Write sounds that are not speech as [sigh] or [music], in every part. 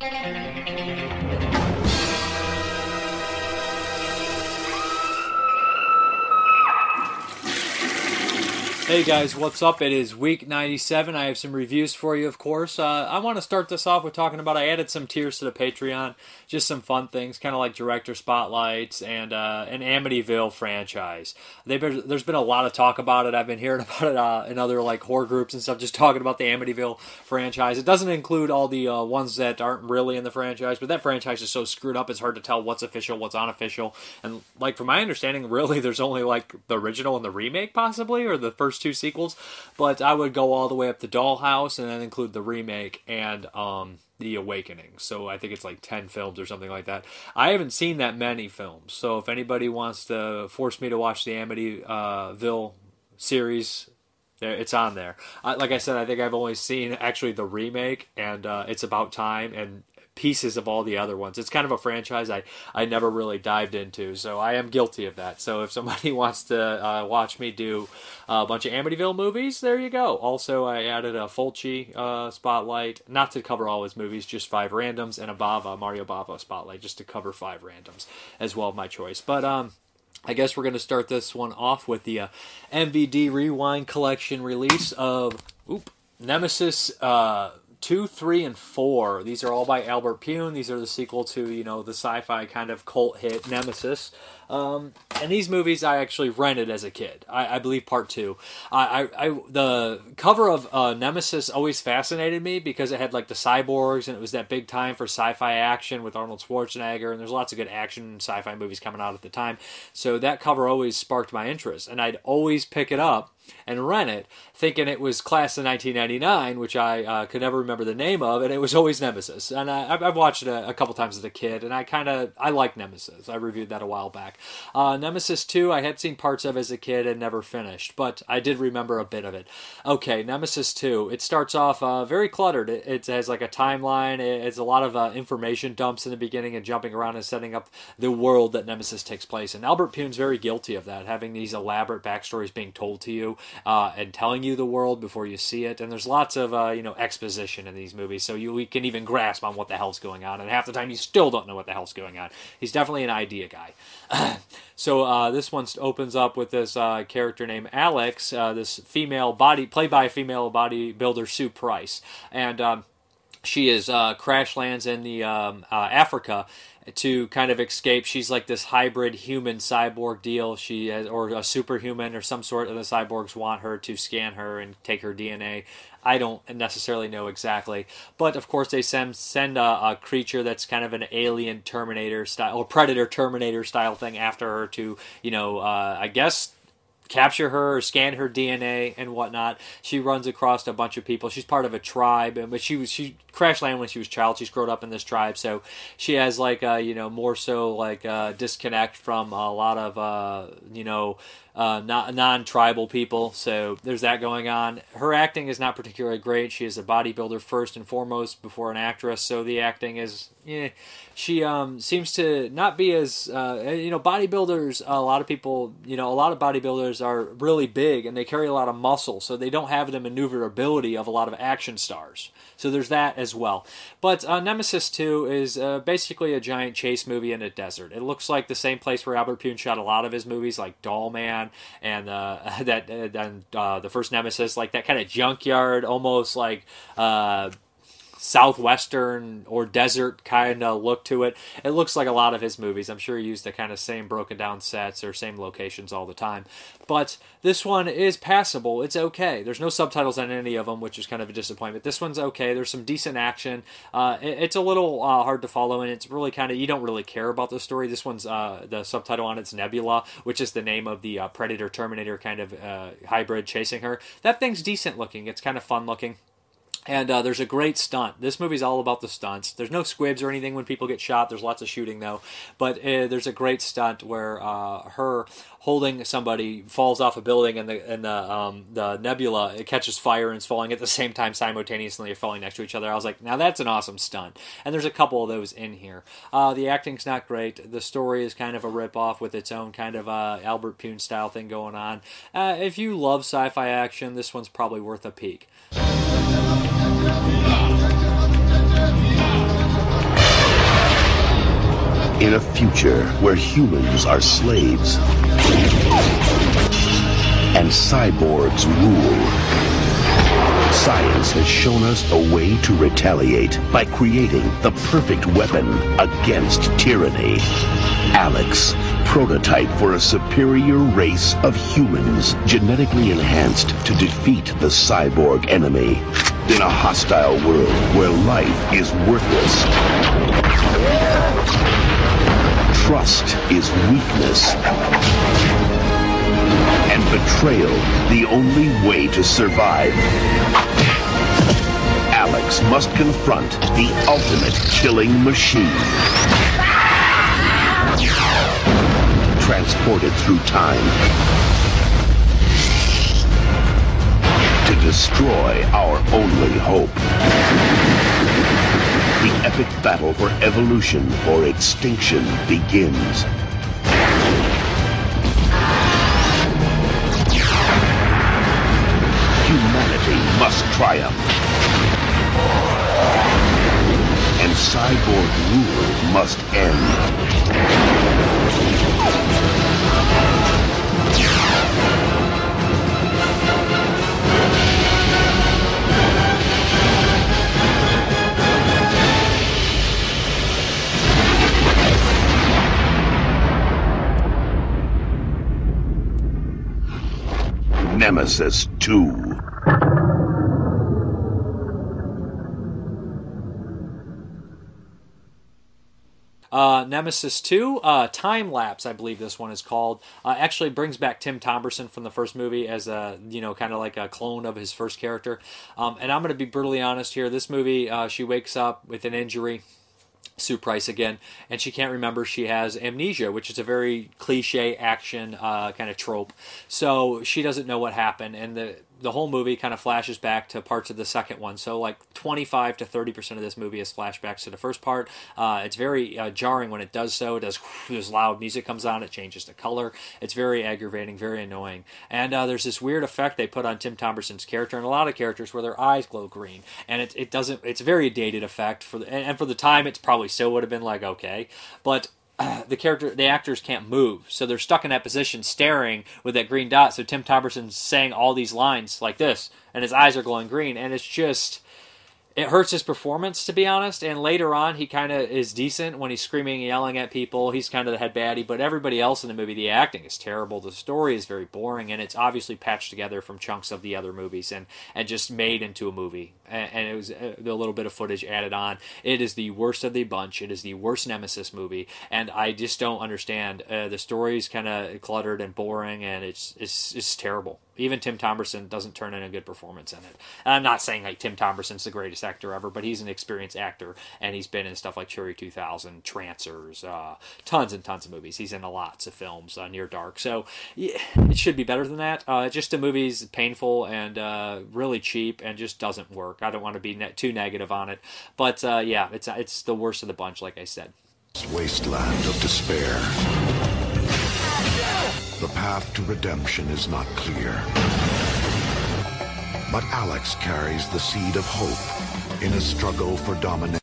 Thank you. Hey guys, what's up? It is week 97. I have some reviews for you, of course. Uh, I want to start this off with talking about I added some tiers to the Patreon, just some fun things, kind of like director spotlights and uh, an Amityville franchise. Been, there's been a lot of talk about it. I've been hearing [laughs] about it uh, in other like horror groups and stuff, just talking about the Amityville franchise. It doesn't include all the uh, ones that aren't really in the franchise, but that franchise is so screwed up, it's hard to tell what's official, what's unofficial. And like from my understanding, [laughs] really, there's only like the original and the remake, possibly, or the first first two sequels, but I would go all the way up to Dollhouse and then include the remake and um, the Awakening. So I think it's like 10 films or something like that. I haven't seen that many films. So if anybody wants to force me to watch the Amityville series, it's on there. like I said, I think I've only seen actually the remake, and uh, it's about time. And pieces of all the other ones. It's kind of a franchise I, I never really dived into, so I am guilty of that. So if somebody [laughs] wants to uh, watch me do a bunch of Amityville movies, there you go. Also, I added a Fulci uh, spotlight, not to cover all his movies, just five randoms, and a Bava, Mario Bava spotlight, just to cover five randoms as well, my choice. But, um, I guess we're going to start this one off with the uh, MVD Rewind Collection release of oop, Nemesis uh, two, three, and four. These are all by Albert Pyun. These are the sequel to you know the sci-fi kind of cult hit Nemesis. Um, and these movies I actually rented as a kid. I, I believe part two. I, I, I the cover of uh, Nemesis always fascinated me because it had like the cyborgs and it was that big time for sci-fi action with Arnold Schwarzenegger and there's lots of good action sci-fi movies coming out at the time. So that cover always sparked my interest and I'd always pick it up and rent it, thinking it was Class of 1999, which I uh, could never remember the name of, and it was always Nemesis. And I, have watched it a, a, couple times as a kid, and I kind of I like Nemesis. I reviewed that a while back. Uh, Nemesis 2, I had seen parts of as a kid and never finished, but I did remember a bit of it. Okay, Nemesis 2. It starts off uh, very cluttered. It, it, has like a timeline. It, it's a lot of uh, information dumps in the beginning and jumping around and setting up the world that Nemesis takes place in. And Albert Pyun's very guilty of that, having these elaborate backstories being told to you uh, and telling you the world before you see it. And there's lots of uh, you know exposition in these movies, so you can even grasp on what the hell's going on. And half the time, you still don't know what the hell's going on. He's definitely an idea guy. [clears throat] so uh, this one opens up with this uh, character named Alex, uh, this female body played by a female bodybuilder Sue Price, and. Um, she is uh, crash lands in the um, Africa to kind of escape. She's like this hybrid human cyborg deal. She has, or a superhuman or some sort of the cyborgs want her to scan her and take her DNA. I don't necessarily know exactly, but of course they send send a, a, creature that's kind of an alien Terminator style or Predator Terminator style thing after her to you know uh, I guess capture her or scan her DNA and whatnot. She runs across a bunch of people. She's part of a tribe, but she was she crash landed when she was child. She's grown up in this tribe, so she has like a, you know more so like a disconnect from a lot of uh, you know uh, non tribal people. So there's that going on. Her acting is not particularly great. She is a bodybuilder first and foremost before an actress, so the acting is. Yeah, she um, seems to not be as uh, you know bodybuilders. A lot of people, you know, a lot of bodybuilders are really big and they carry a lot of muscle, so they don't have the maneuverability of a lot of action stars. So there's that as well. But uh, Nemesis 2 is uh, basically a giant chase movie in a desert. It looks like the same place where Albert Pyun shot a lot of his movies, like Doll Man and uh, [laughs] that and uh, the first Nemesis, like that kind of junkyard, almost like uh, southwestern or desert kind of look to it. It looks like a lot of his movies. I'm sure he used the kind of same broken down sets or same locations all the time. But this one is passable. It's okay. There's no subtitles on any of them, which is kind of a disappointment. This one's okay. There's some decent action. Uh, it, it's a little uh, hard to follow, and it's really kind of you don't really care about the story. This one's uh, the subtitle on it's Nebula, which is the name of the uh, Predator Terminator kind of uh, hybrid chasing her. That thing's decent looking. It's kind of fun looking. And uh, there's a great stunt. This movie's all about the stunts. There's no squibs or anything when people get shot. There's lots of shooting though. But uh, there's a great stunt where uh, her holding somebody falls off a building and the and the um, the nebula it catches fire and is falling at the same time simultaneously falling next to each other. I was like, now that's an awesome stunt. And there's a couple of those in here. Uh, the acting's not great. The story is kind of a rip off with its own kind of uh, Albert Pyun style thing going on. Uh, if you love sci-fi action, this one's probably worth a peek. In a future where humans are slaves and cyborgs rule, science has shown us a way to retaliate by creating the perfect weapon against tyranny. Alex, prototype for a superior race of humans genetically enhanced to defeat the cyborg enemy in a hostile world where life is worthless. Trust is weakness. And betrayal the only way to survive. Alex must confront the ultimate killing machine. Transported through time. Destroy our only hope. The epic battle for evolution or extinction begins. Humanity must triumph. And cyborg rule must end. Nemesis 2. Uh, Nemesis 2, uh, Time Lapse, I believe this one is called. Uh, actually brings back Tim Thomerson from the first movie as a, you know, kind of like a clone of his first character. Um, and I'm going to be brutally honest here. This movie, uh, she wakes up with an injury. Sue Price again, and she can't remember she has amnesia, which is a very cliche action uh, kind of trope. So she doesn't know what happened, and the the whole movie kind of flashes back to parts of the second one. So like 25 to 30 percent of this movie is flashbacks to the first part. Uh, it's very uh, jarring when it does so. It does [laughs] this loud music comes on. It changes the color. It's very aggravating, very annoying. And uh, there's this weird effect they put on Tim Thomerson's character and a lot of characters where their eyes glow green, and it, it doesn't. It's a very dated effect for the, and for the time. It's probably still would have been like okay, but the character the actors can't move. So they're stuck in that position staring with that green dot. So tim thomerson's saying all these lines like this and his eyes are glowing green. And it's just it hurts his performance to be honest. And later on he kind of is decent when he's screaming and yelling at people. He's kind of the head baddie. But everybody else in the movie the acting is terrible. The story is very boring and it's obviously patched together from chunks of the other movies and and just made into a movie and, it was a, a little bit of footage added on it is the worst of the bunch it is the worst nemesis movie and i just don't understand uh, the story's kind of cluttered and boring and it's it's it's terrible even Tim Thomerson doesn't turn in a good performance in it. And I'm not saying like Tim Thomerson's the greatest actor ever, but he's an experienced actor, and he's been in stuff like Cherry 2000, Trancers, uh, tons and tons of movies. He's in lots of films, uh, Near Dark. So yeah, it should be better than that. Uh, just the movie's painful and uh, really cheap, and just doesn't work. I don't want to be ne- too negative on it, but uh, yeah, it's it's the worst of the bunch, like I said. Wasteland of despair. The path to redemption is not clear. But Alex carries the seed of hope in a struggle for domination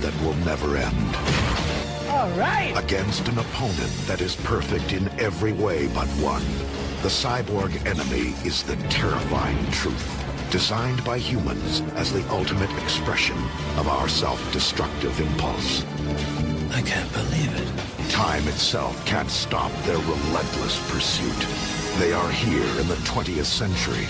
that will never end. All right. Against an opponent that is perfect in every way but one. The cyborg enemy is the terrifying truth. Designed by humans as the ultimate expression of our self-destructive impulse. I can't believe it. Time itself can't stop their relentless pursuit. They are here in the 20th century.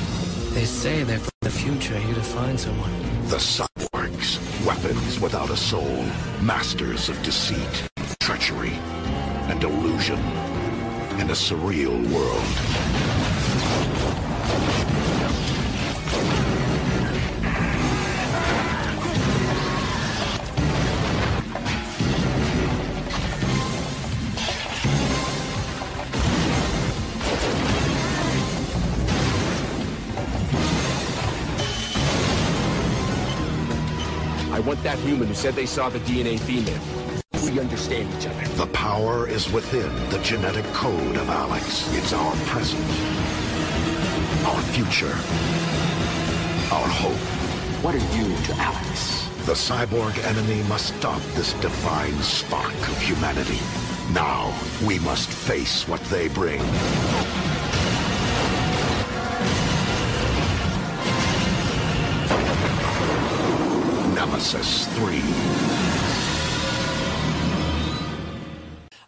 They say they're from the future here to find someone. The cyborgs, weapons without a soul, masters of deceit, treachery, and illusion, in a surreal world. I want that human who said they saw the DNA female. We understand each other. The power is within the genetic code of Alex. It's our present, our future, our hope. What are you to Alex? The cyborg enemy must stop this divine spark of humanity. Now, we must face what they bring. Nemesis 3.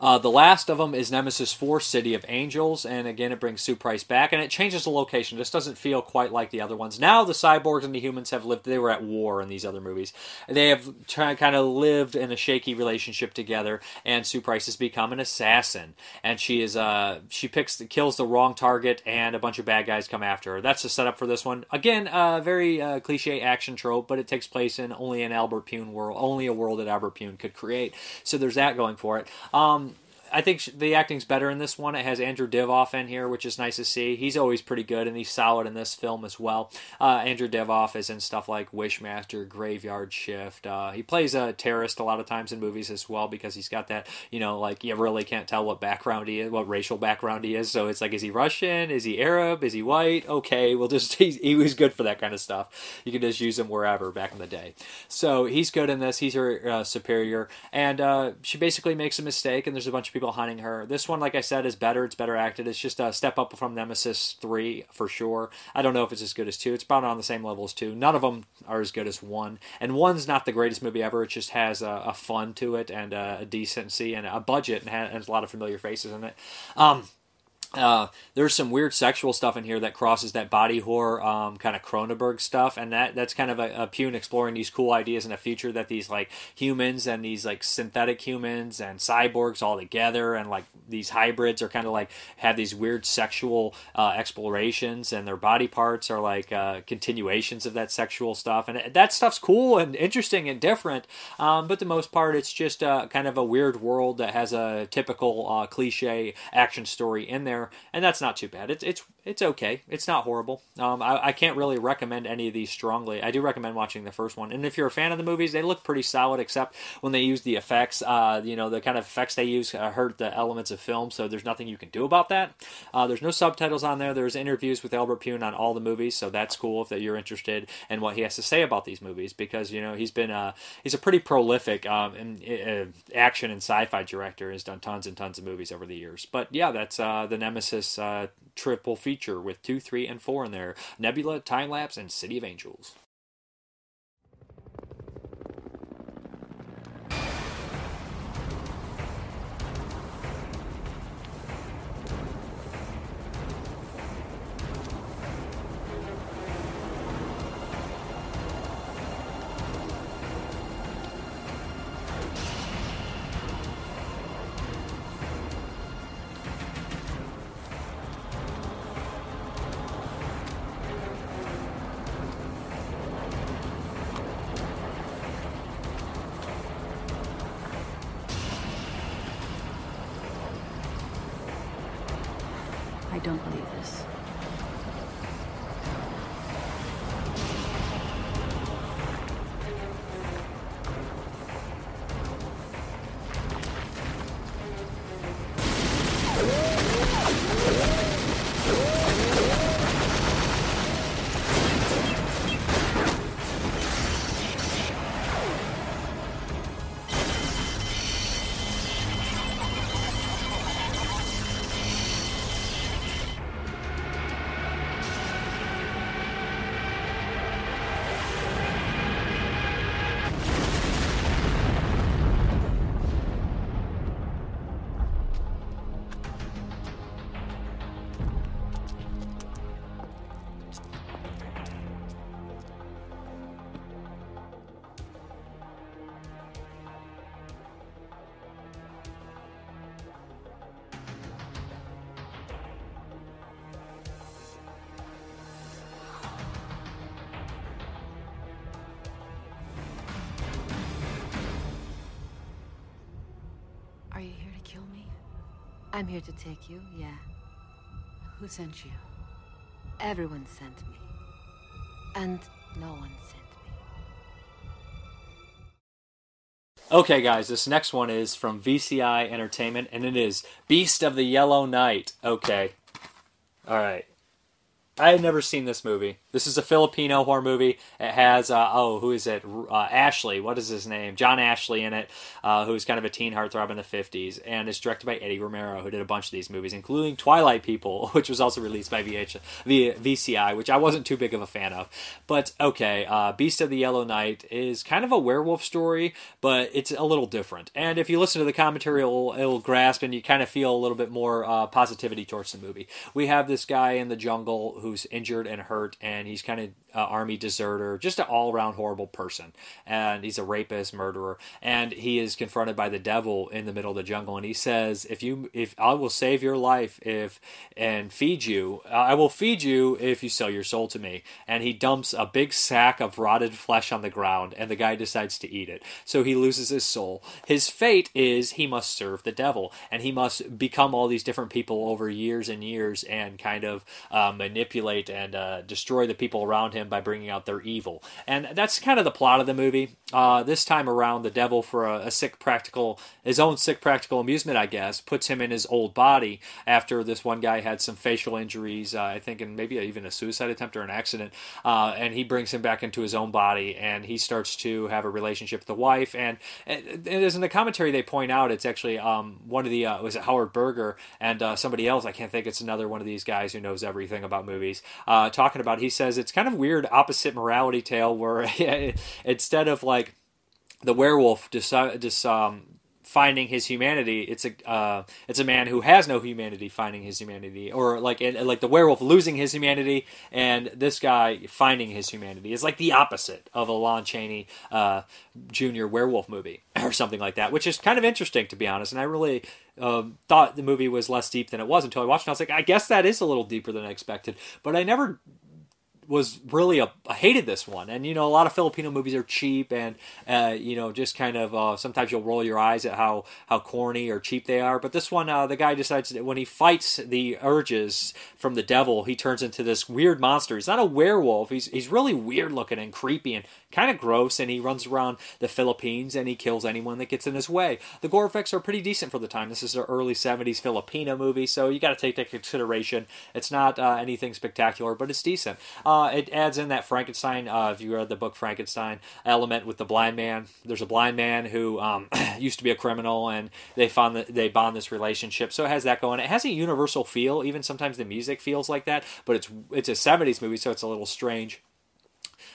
Uh, the last of them is Nemesis 4 City of Angels, and again, it brings Sue Price back, and it changes the location. This doesn't feel quite like the other ones. Now, the cyborgs and the humans have lived, they were at war in these other movies. They have kind of lived in a shaky relationship together, and Sue Price has become an assassin. And she is, uh, she picks, kills the wrong target, and a bunch of bad guys come after her. That's the setup for this one. Again, uh, very uh, cliche action trope, but it takes place in only an Albert Pyun world, only a world that Albert Pyun could create. So there's that going for it. Um, I think the acting's better in this one. It has Andrew Divoff in here, which is nice to see. He's always pretty good, and he's solid in this film as well. Uh, Andrew Divoff is in stuff like Wishmaster, Graveyard Shift. Uh, he plays a terrorist a lot of times in movies as well because he's got that, you know, like you really can't tell what background he is, what racial background he is. So it's like, is he Russian? Is he Arab? Is he white? Okay, we'll just [laughs] he was good for that kind of stuff. You can just use him wherever back in the day. So he's good in this. He's her uh, superior, and uh, she basically makes a mistake, and there's a bunch of people hunting her. This one, like I said, is better. It's better acted. It's just a step up from Nemesis 3 for sure. I don't know if it's as good as 2. It's about on the same level as 2. None of them are as good as 1. And 1's not the greatest movie ever. It just has a, a fun to it and a, a, decency and a budget and has a lot of familiar faces in it. Um, uh, there's some weird sexual stuff in here that crosses that body horror um, kind of Cronenberg stuff, and that that's kind of a, a Pyun exploring these cool ideas in a future that these like humans and these like synthetic humans and cyborgs all together, and like these hybrids are kind of like have these weird sexual uh, explorations, and their body parts are like uh, continuations of that sexual stuff, and that stuff's cool and interesting and different. Um, but the most part, it's just uh, kind of a weird world that has a typical uh, cliche action story in there there, and that's not too bad. It's it's it's okay. It's not horrible. Um, I, I can't really recommend any of these strongly. I do recommend watching the first one, and if you're a fan of the movies, they look pretty solid, except when they use the effects. Uh, you know, the kind of effects they use uh, hurt the elements of film, so there's nothing you can do about that. Uh, there's no subtitles on there. There's interviews with Albert Pyun on all the movies, so that's cool if that you're interested in what he has to say about these movies because you know he's been uh, he's a pretty prolific um, in, uh, action and sci-fi director. Has done tons and tons of movies over the years. But yeah, that's uh, the Nemesis uh, triple feature with 2, 3, and 4 in there Nebula, Time Lapse, and City of Angels. I don't believe this. I'm here to take you, yeah. Who sent you? Everyone sent me. And no one sent me. Okay, guys, this next one is from VCI Entertainment, and it is Beast of the Yellow Night. Okay. Alright. I had never seen this movie. This is a Filipino horror movie. It has uh, oh, who is it? Uh, Ashley. What is his name? John Ashley in it, uh, who's kind of a teen heartthrob in the '50s, and it's directed by Eddie Romero, who did a bunch of these movies, including Twilight People, [laughs] which was also released by VH, VCI, which I wasn't too big of a fan of. But okay, uh, Beast of the Yellow Night is kind of a werewolf story, but it's a little different. And if you listen to the commentary, it'll, it'll grasp, and you kind of feel a little bit more uh, positivity towards the movie. We have this guy in the jungle who's injured and hurt, and he's kind of uh, army deserter, just an all around horrible person. And he's a rapist, murderer, and he is confronted by the devil in the middle of the jungle. And he says, "If you, if I will save your life, if and feed you, I will feed you if you sell your soul to me." And he dumps a big sack of rotted flesh on the ground, and the guy decides to eat it. So he loses his soul. His fate is he must serve the devil, and he must become all these different people over years and years, and kind of uh, manipulate and uh, destroy the people around him by bringing out their evil. And that's kind of the plot of the movie. Uh, this time around, the devil, for a, a, sick practical, his own sick practical amusement, I guess, puts him in his old body after this one guy had some facial injuries, uh, I think, and maybe even a suicide attempt or an accident. Uh, and he brings him back into his own body, and he starts to have a relationship with the wife. And, as in the commentary, they point out it's actually um, one of the uh, was it Howard Berger and uh, somebody else. I can't think. It's another one of these guys who knows everything about movies. Uh, talking about, he says it's kind of weird opposite morality tale where [laughs] instead of like the werewolf just um, finding his humanity, it's a uh, it's a man who has no humanity finding his humanity, or like like the werewolf losing his humanity, and this guy finding his humanity is like the opposite of a Lon Chaney uh, Jr. werewolf movie [clears throat] or something like that, which is kind of interesting to be honest. And I really um, thought the movie was less deep than it was until I watched it. And I was like, I guess that is a little deeper than I expected, but I never was really a I hated this one, and you know a lot of Filipino movies are cheap, and uh, you know just kind of uh, sometimes you'll roll your eyes at how how corny or cheap they are. But this one, uh, the guy decides that when he fights the urges from the devil, he turns into this weird monster. He's not a werewolf. He's he's really weird looking and creepy and kind of gross, and he runs around the Philippines and he kills anyone that gets in his way. The gore effects are pretty decent for the time. This is an early '70s Filipino movie, so you got to take that consideration. It's not uh, anything spectacular, but it's decent. Uh, it adds in that Frankenstein. Uh, if you read the book Frankenstein element with the blind man, there's a blind man who um, [clears throat] used to be a criminal, and they found that they bond this relationship. So it has that going. It has a universal feel. Even sometimes the music feels like that, but it's it's a '70s movie, so it's a little strange.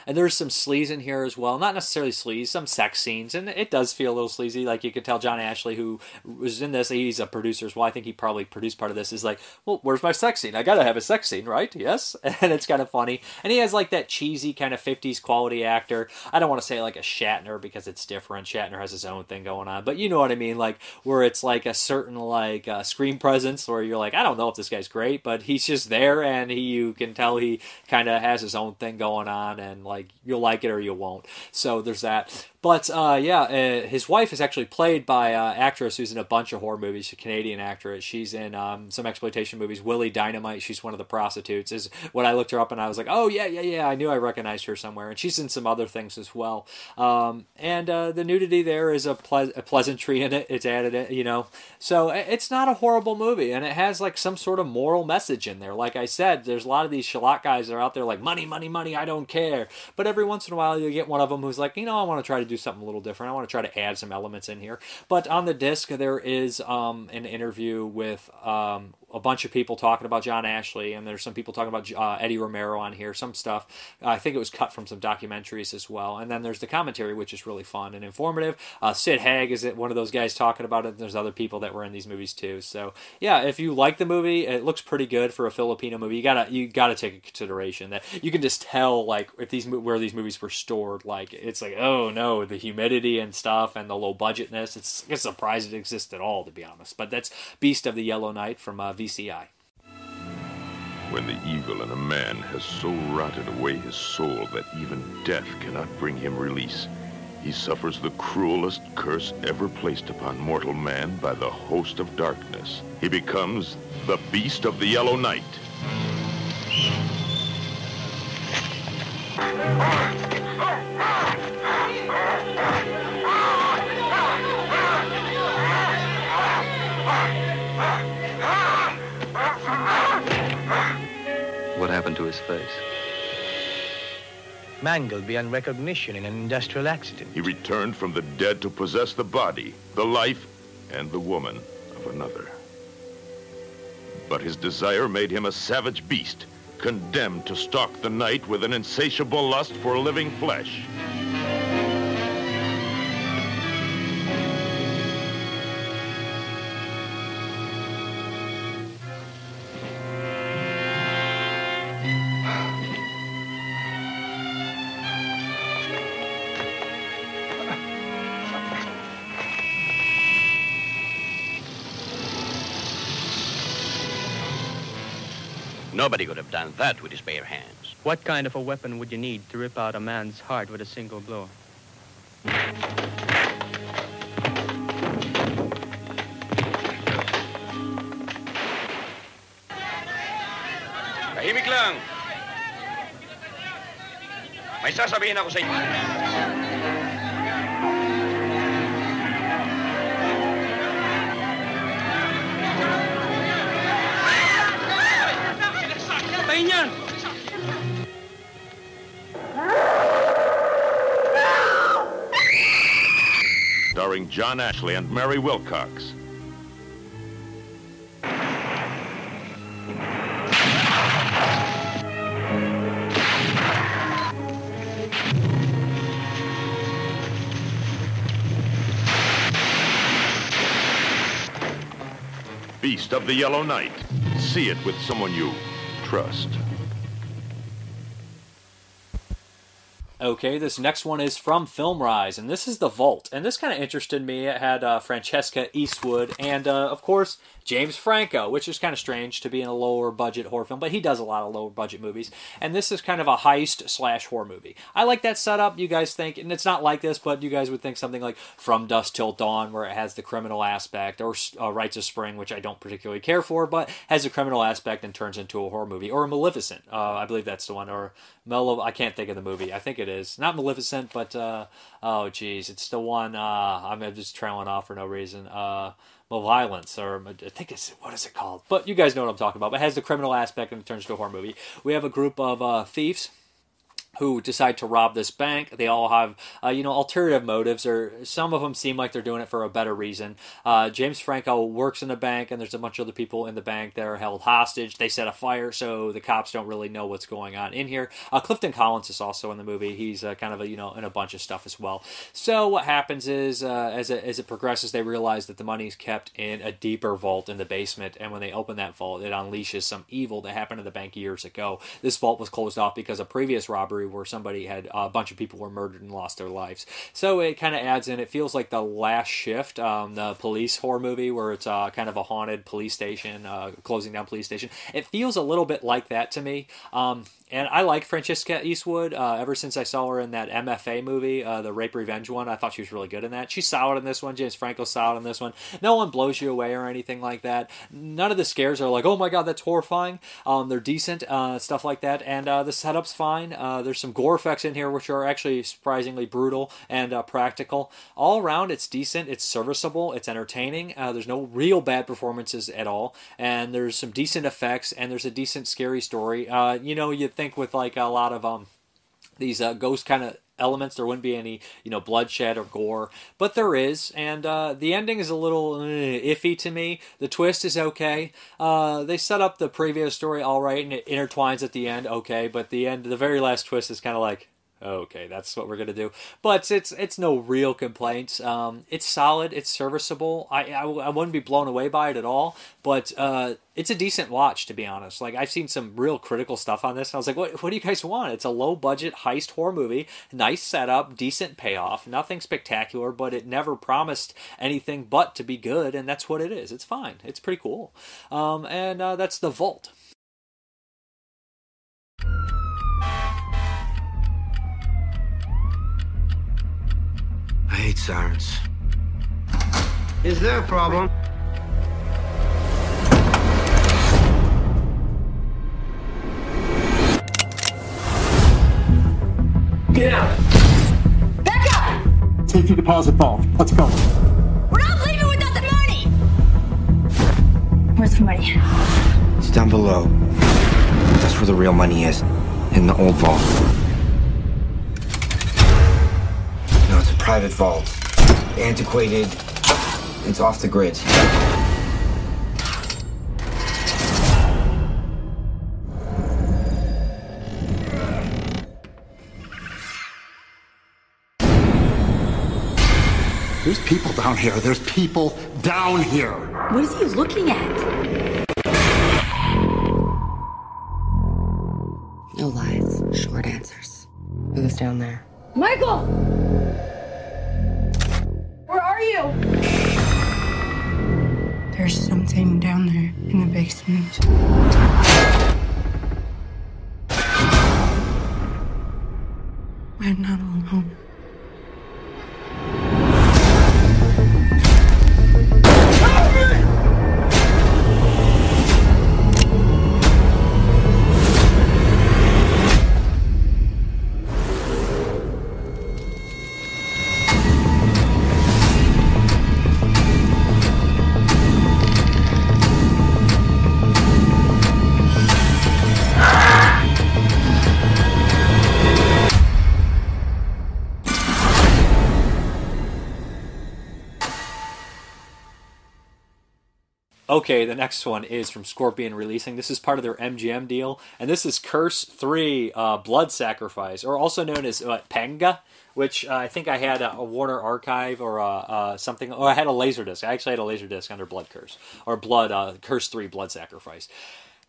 And there's some sleaze in here as well. Not necessarily sleaze, some sex scenes. And it does feel a little sleazy. Like you could tell John Ashley, who was in this, he's a producer as well. I think he probably produced part of this, is like, well, where's my sex scene? I gotta have a sex scene, right? Yes. [laughs] And it's kind of funny. And he has like that cheesy kind of 50s quality actor. I don't want to say like a Shatner because it's different. Shatner has his own thing going on. But you know what I mean? Like where it's like a certain like uh, screen presence where you're like, I don't know if this guy's great, but he's just there and he, you can tell he kind of has his own thing going on and like you'll like it or you won't. So there's that. But uh, yeah, uh, his wife is actually played by an uh, actress who's in a bunch of horror movies. She's a Canadian actress. She's in um, some exploitation movies. Willie Dynamite. She's one of the prostitutes. Is when I looked her up and I was like, oh yeah, yeah, yeah. I knew I recognized her somewhere. And she's in some other things as well. Um, and uh, the nudity there is a, ple- a, pleasantry in it. It's added, you know. So it's not a horrible movie, and it has like some sort of moral message in there. Like I said, there's a lot of these shallot guys that are out there like money, money, money. I don't care. But every once in a while, you get one of them who's like, you know, I want to try to do do something a little different. I want to try to add some elements in here. But on the disc, there is um, an interview with um, a bunch of people talking about John Ashley, and there's some people talking about uh, Eddie Romero on here, some stuff. I think it was cut from some documentaries as well. And then there's the commentary, which is really fun and informative. Uh, Sid Haig is one of those guys talking about it. There's other people that were in these movies too. So yeah, if you like the movie, it looks pretty good for a Filipino movie. You gotta you gotta take a consideration that you can just tell like if these where these movies were stored. Like it's like oh no, the humidity and stuff and the low budgetness. It's, it's a surprise it exists at all to be honest. But that's Beast of the Yellow Night from uh, VCI. When the evil in a man has so rotted away his soul that even death cannot bring him release, he suffers the cruelest curse ever placed upon mortal man by the host of darkness. He becomes the Beast of the Yellow Night. Happened to his face? mangled beyond recognition in an industrial accident. He returned from the dead to possess the body, the life, and the woman of another. But his desire made him a savage beast, condemned to stalk the night with an insatiable lust for living flesh. Nobody could have done that with his bare hands. What kind of a weapon would you need to rip out a man's heart with a single blow? Tahimik lang! May sasabihin ako sa inyo. Yan! Starring John Ashley and Mary Wilcox. Beast of the Yellow Night. See it with someone you trust. Okay, this next one is from Film Rise, and this is The Vault. And this kind of interested me. It had uh, Francesca Eastwood and, uh, of course, James Franco, which is kind of strange to be in a lower budget horror film, but he does a lot of lower budget movies. And this is kind of a heist slash horror movie. I like that setup. You guys think, and it's not like this, but you guys would think something like From Dusk Till Dawn, where it has the criminal aspect, or uh, Rites of Spring, which I don't particularly care for, but has a criminal aspect and turns into a horror movie, or Maleficent. Uh, I believe that's the one, or Mel. I can't think of the movie. I think it is not Maleficent, but uh, oh geez, it's the one. Uh, I'm just trailing off for no reason. Uh, Violence, or I think it's what is it called? But you guys know what I'm talking about. But it has the criminal aspect and it turns into a horror movie. We have a group of uh, thieves who decide to rob this bank. They all have, uh, you know, alternative motives, or some of them seem like they're doing it for a better reason. Uh, James Franco works in a bank, and there's a bunch of other people in the bank that are held hostage. They set a fire, so the cops don't really know what's going on in here. Uh, Clifton Collins is also in the movie. He's uh, kind of a, you know, in a bunch of stuff as well. So what happens is, uh, as it, as it progresses, they realize that the money is kept in a deeper vault in the basement, and when they open that vault, it unleashes some evil that happened in the bank years ago. This vault was closed off because a previous robbery where somebody had a bunch of people were murdered and lost their lives. So it kind of adds in. It feels like the last shift, um, the police horror movie where it's uh, kind of a haunted police station, uh, closing down police station. It feels a little bit like that to me. Um, and I like Francesca Eastwood. Uh, ever since I saw her in that MFA movie, uh, the Rape Revenge one, I thought she was really good in that. She's solid in this one. James Franco's solid in this one. No one blows you away or anything like that. None of the scares are like, oh my god, that's horrifying. Um, they're decent, uh, stuff like that. And uh, the setup's fine. Uh, there's some gore effects in here which are actually surprisingly brutal and uh, practical. All around, it's decent. It's serviceable. It's entertaining. there's no real bad performances at all. And there's some decent effects. And there's a decent scary story. you know, you think with like a lot of um these uh, ghost kind of elements there wouldn't be any you know bloodshed or gore but there is and uh, the ending is a little uh, iffy to me. The twist is okay. Uh, they set up the previous story all right and it intertwines at the end okay but the end the very last twist is kind of like okay, that's what we're gonna do. But it's it's no real complaints. Um, it's solid. It's serviceable. I, I, I wouldn't be blown away by it at all. But uh, it's a decent watch to be honest. Like I've seen some real critical stuff on this. I was like, what what do you guys want? It's a low budget heist horror movie. Nice setup, decent payoff. Nothing spectacular, but it never promised anything but to be good, and that's what it is. It's fine. It's pretty cool. Um, and uh, that's the Vault. I hate sirens. Is there a problem? Get out! Back up! Safety deposit vault. Let's go. We're not leaving without the money! Where's the money? It's down below. That's where the real money is. In the old vault. Private vault. Antiquated. It's off the grid. There's people down here. There's people down here. What is he looking at? No lies, short answers. Who's down there? Michael! You? There's something down there in the basement. I'm not alone. Okay, the next one is from Scorpion Releasing. This is part of their MGM deal, and this is Curse 3 uh, Blood Sacrifice, or also known as uh, Panga, which uh, I think I had a, a Warner Archive or uh, uh, something, or I had a Laserdisc. I actually had a Laserdisc under Blood Curse, or Blood uh, Curse 3 Blood Sacrifice.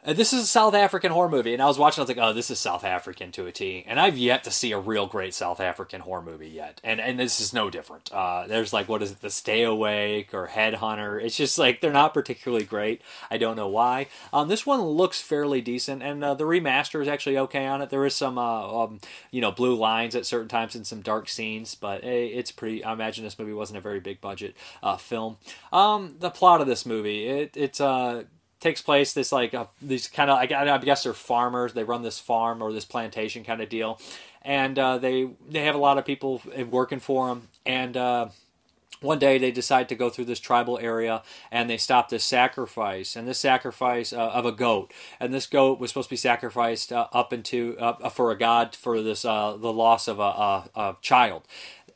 Uh, this is a South African horror movie, and I was watching. I was like, "Oh, this is South African to a T." And I've yet to see a real great South African horror movie yet, and and this is no different. Uh, there's like, what is it, The Stay Awake or Headhunter? It's just like they're not particularly great. I don't know why. Um, this one looks fairly decent, and uh, the remaster is actually okay on it. There is some, uh, um, you know, blue lines at certain times and some dark scenes, but eh, it's pretty. I imagine this movie wasn't a very big budget uh, film. Um, the plot of this movie, it it's uh takes place this like uh, these kind of I, guess they're farmers they run this farm or this plantation kind of deal. And uh, they they have a lot of people working for them and uh, one day they decide to go through this tribal area and they stop this sacrifice. And this sacrifice uh, of a goat. And this goat was supposed to be sacrificed uh, up into uh, for a god for this the loss of a, a, a child.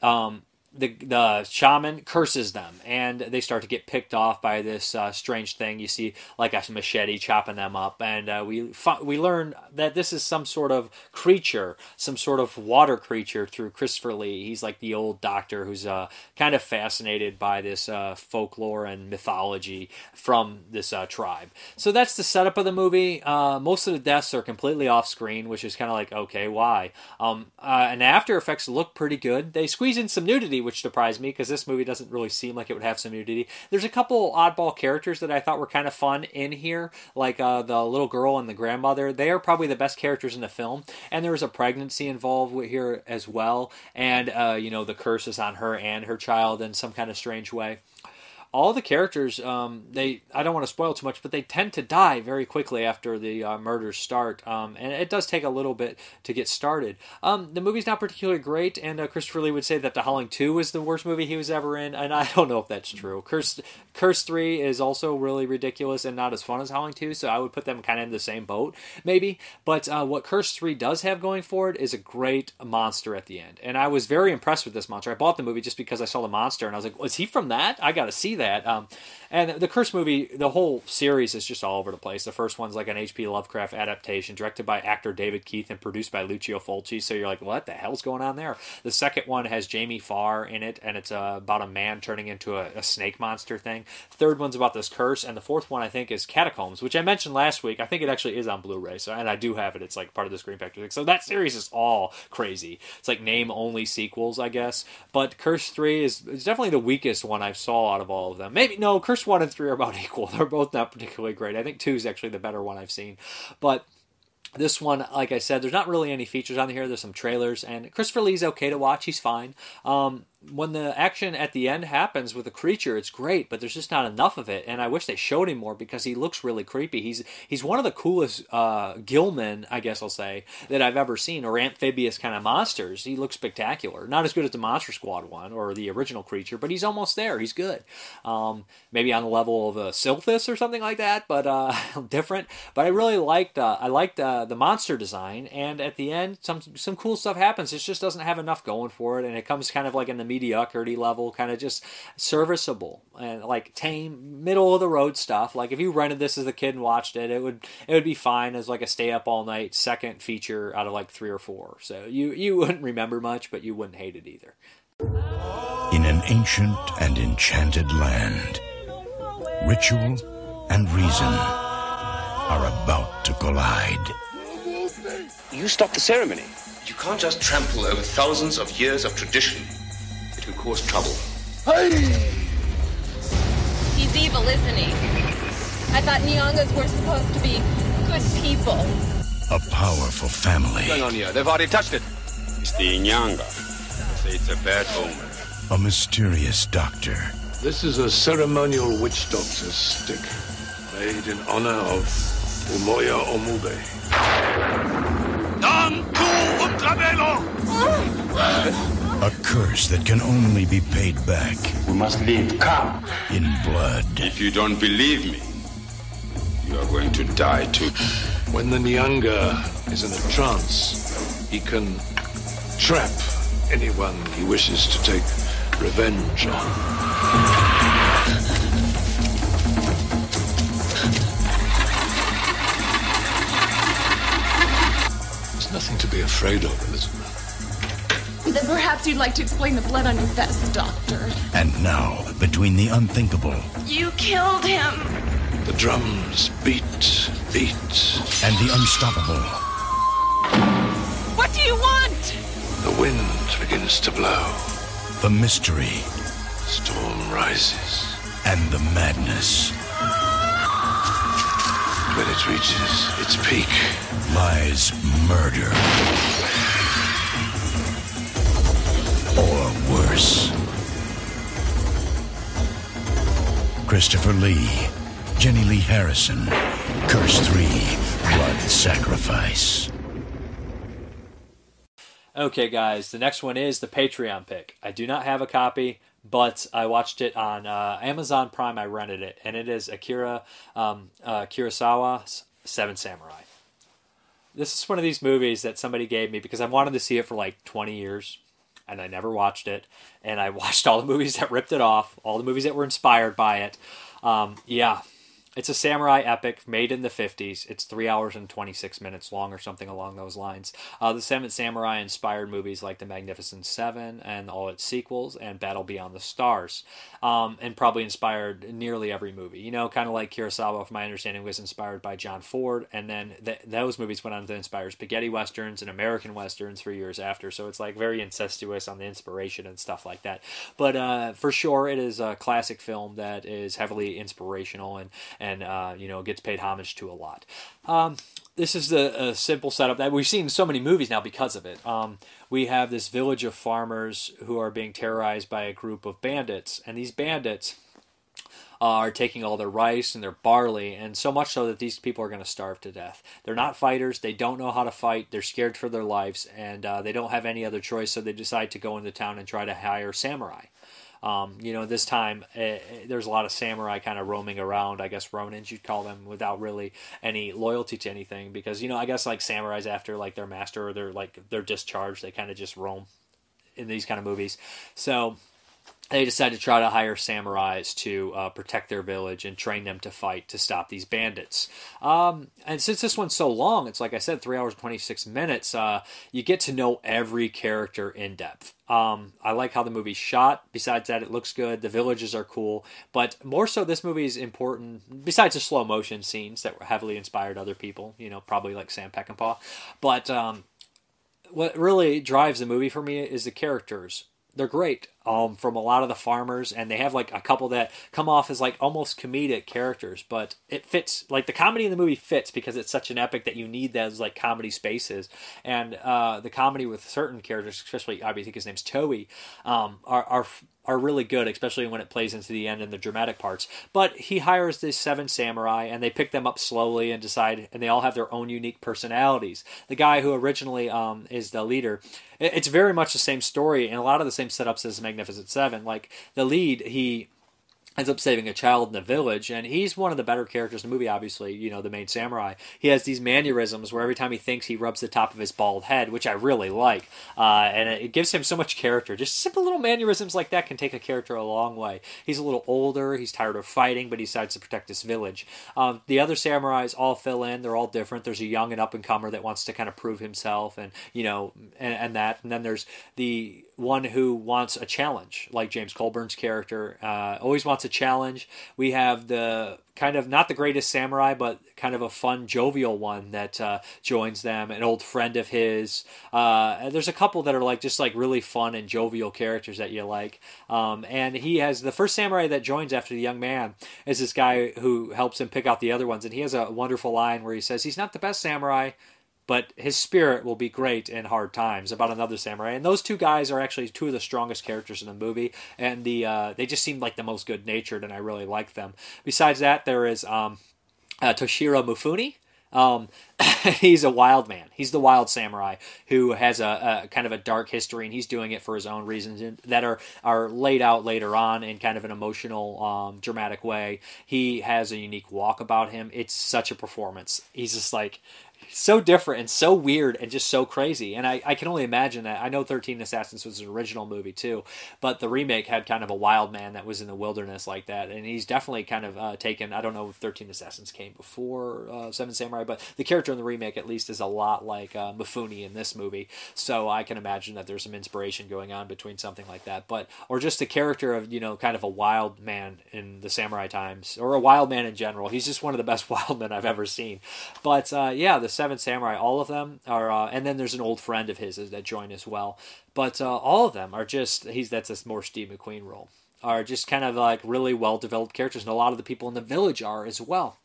Um, the the shaman curses them, and they start to get picked off by this uh, strange thing. You see, like a machete chopping them up, and uh, we we learn that this is some sort of creature, some sort of water creature through Christopher Lee. He's like the old doctor who's uh, kind of fascinated by this uh, folklore and mythology from this uh, tribe. So that's the setup of the movie. Uh, most of the deaths are completely off screen, which is kind of like okay, why? Um, and the After Effects look pretty good. They squeeze in some nudity which surprised me because this movie doesn't really seem like it would have some nudity. There's a couple oddball characters that I thought were kind of fun in here, like uh, the little girl and the grandmother. They are probably the best characters in the film, and there was a pregnancy involved here as well, and uh, you know the curse is on her and her child in some kind of strange way all the characters um, they I don't want to spoil too much, but they tend to die very quickly after the uh, murders start, um, and it does take a little bit to get started. Um, the movie's not particularly great, and uh, Christopher Lee would say that The Howling Two was the worst movie he was ever in, and I [laughs] don't know if that's true. Curse Curse Three is also really ridiculous and not as fun as Howling Two, so I would put them kind of in the same boat, maybe. But uh, what Curse Three does have going for it is a great monster at the end, and I was very impressed with this monster. I bought the movie just because I saw the monster, and I was like, "Was he from that? I got to see that." Um, and the Curse movie, the whole series is just all over the place. The first one's like an H.P. Lovecraft adaptation, directed by actor David Keith and produced by Lucio Fulci. So you're like, what the hell's going on there? The second one has Jamie Farr in it, and it's uh, about a man turning into a, a snake monster thing. Third one's about this curse, and the fourth one I think is Catacombs, which I mentioned last week. I think it actually is on Blu-ray, so and I do have it. It's like part of the Scream Factory. So that series is all crazy. It's like name only sequels, I guess. But Curse Three is, is definitely the weakest one I've saw out of all of them. Maybe no, Curse One and Three are about [laughs] equal. They're both not particularly great. I think Two is actually the better one I've seen, but this one, like I said, there's not really any features on here. There's some trailers, and Christopher Lee's okay to watch. He's fine. Um, when the action at the end happens with a creature, it's great, but there's just not enough of it. And I wish they showed him more because he looks really creepy. He's he's one of the coolest uh, Gillman, I guess I'll say, that I've ever seen, or amphibious kind of monsters. He looks spectacular. Not as good as the Monster Squad one or the original creature, but he's almost there. He's good. Um, maybe on the level of a Silphus or something like that, but uh, [laughs] different. But I really liked uh, I liked uh, the monster design, and at the end, some some cool stuff happens. It just doesn't have enough going for it, and it comes kind of like in the mediocrity level, kind of just serviceable and like tame, middle of the road stuff. Like if you rented this as a kid and watched it, it would it would be fine as like a stay up all night second feature out of like three or four. So you you wouldn't remember much, but you wouldn't hate it either. In an ancient and enchanted land, ritual and reason are about to collide. You stop the ceremony. You can't just trample over thousands of years of tradition. It will cause trouble. Hey! He's evil, isn't he? I thought Nyangas were supposed to be good people. A powerful family. What's going on here? They've already touched it. It's the Nyanga. Say it's a bad omen. A mysterious doctor. This is a ceremonial witch doctor's stick, made in honor of Umoya Omube. A curse that can only be paid back. We must leave. Come. In blood. If you don't believe me, you are going to die too. When the Nyanga is in a trance, he can trap anyone he wishes to take revenge on. There's nothing to be afraid of, Elizabeth. Then perhaps you'd like to explain the blood on your vest, Doctor. And now, between the unthinkable You killed him. The drums beat, beat. and the unstoppable, What do you want? The wind begins to blow. the mystery Storm rises. and the madness When it reaches its peak, lies murder. Christopher Lee, Jenilee Harrison, Curse 3, Blood Sacrifice. Okay, guys, the next one is the Patreon pick. I do not have a copy, but I watched it on uh, Amazon Prime. I rented it, and it is Akira um, uh, Kurosawa's Seven Samurai. This is one of these movies that somebody gave me because I wanted to see it for like 20 years, and I never watched it. And I [laughs] watched all the movies that ripped it off, all the movies that were inspired by it. Um, yeah, it's a samurai epic made in the 50s. It's three hours and 26 minutes long or something along those lines. Uh, the Seventh Samurai inspired movies like The Magnificent Seven and all its sequels and Battle Beyond the Stars. Um, and probably inspired nearly every movie. You know, kind of like Kurosawa, from my understanding, was inspired by John Ford. And then th- those movies went on to inspire spaghetti westerns and American westerns for years after. So it's like very incestuous on the inspiration and stuff like that. But uh, for sure, it is a classic film that is heavily inspirational and and uh, you know gets paid homage to a lot. Um, this is a simple setup that we've seen so many movies now because of it. Um, we have this village of farmers who are being terrorized by a group of bandits, and these bandits are taking all their rice and their barley, and so much so that these people are going to starve to death. They're not fighters. They don't know how to fight. They're scared for their lives, and uh, they don't have any other choice. So they decide to go into town and try to hire samurai. Um, you know, this time uh, there's a lot of samurai kind of roaming around. I guess Ronins you'd call them, without really any loyalty to anything, because you know, I guess like samurais after like their master or they're like they're discharged, they kind of just roam in these kind of movies. So they decide to try to hire samurais to uh, protect their village and train them to fight to stop these bandits. Um, and since this one's so long, it's like I said, three hours twenty six minutes. Uh, you get to know every character in depth. Um, I like how the movie's shot. Besides that, it looks good. The villages are cool, but more so, this movie is important. Besides the slow motion scenes that were heavily inspired other people, you know, probably like Sam Peckinpah. But um, what really drives the movie for me is the characters. They're great um, from a lot of the farmers, and they have like a couple that come off as like almost comedic characters, but it fits. Like the comedy in the movie fits because it's such an epic that you need those like comedy spaces, and uh, the comedy with certain characters, especially I think his name's Toei, um, are are are really good, especially when it plays into the end and the dramatic parts. But he hires these seven samurai, and they pick them up slowly and decide, and they all have their own unique personalities. The guy who originally um, is the leader, it's very much the same story and a lot of the same setups as Magnificent Seven. Like the lead, he ends up saving a child in the village and he's one of the better characters in the movie obviously you know the main samurai. He has these mannerisms where every time he thinks he rubs the top of his bald head which i really like uh, and it gives him so much character. Just simple little mannerisms like that can take a character a long way. He's a little older he's tired of fighting but he decides to protect this village. Um, the other samurais all fill in they're all different. There's a young and up and comer that wants to kind of prove himself and you know and, and that and then there's the one who wants a challenge, like James Coburn's character, uh, always wants a challenge. We have the kind of not the greatest samurai, but kind of a fun, jovial one that uh, joins them, an old friend of his. Uh, there's a couple that are like just like really fun and jovial characters that you like. Um, and he has the first samurai that joins after the young man is this guy who helps him pick out the other ones, and he has a wonderful line where he says he's not the best samurai but his spirit will be great in hard times about another samurai and those two guys are actually two of the strongest characters in the movie and the uh, they just seem like the most good natured and i really like them besides that there is um, uh, toshiro mifune um, [laughs] he's a wild man. He's the wild samurai who has a, a, kind of a dark history, and he's doing it for his own reasons that are are laid out later on in kind of an emotional, um, dramatic way. He has a unique walk about him. It's such a performance. He's just like so different and so weird and just so crazy. And I, I can only imagine that. I know 13 Assassins was an original movie too, but the remake had kind of a wild man that was in the wilderness like that. And he's definitely kind of uh, taken, I don't know if 13 Assassins came before uh, Seven Samurai, but the character in the remake at least is a lot like uh, Mifune in this movie. So I can imagine that there's some inspiration going on between something like that. But, or just the character of, you know, kind of a wild man in the samurai times, or a wild man in general. He's just one of the best [laughs] wild men I've ever seen. But uh, yeah, the Seven Samurai, all of them are, uh, and then there's an old friend of his that join as well. But uh, all of them are just he's that's a more Steve McQueen role. Are just kind of like really well developed characters, and a lot of the people in the village are as well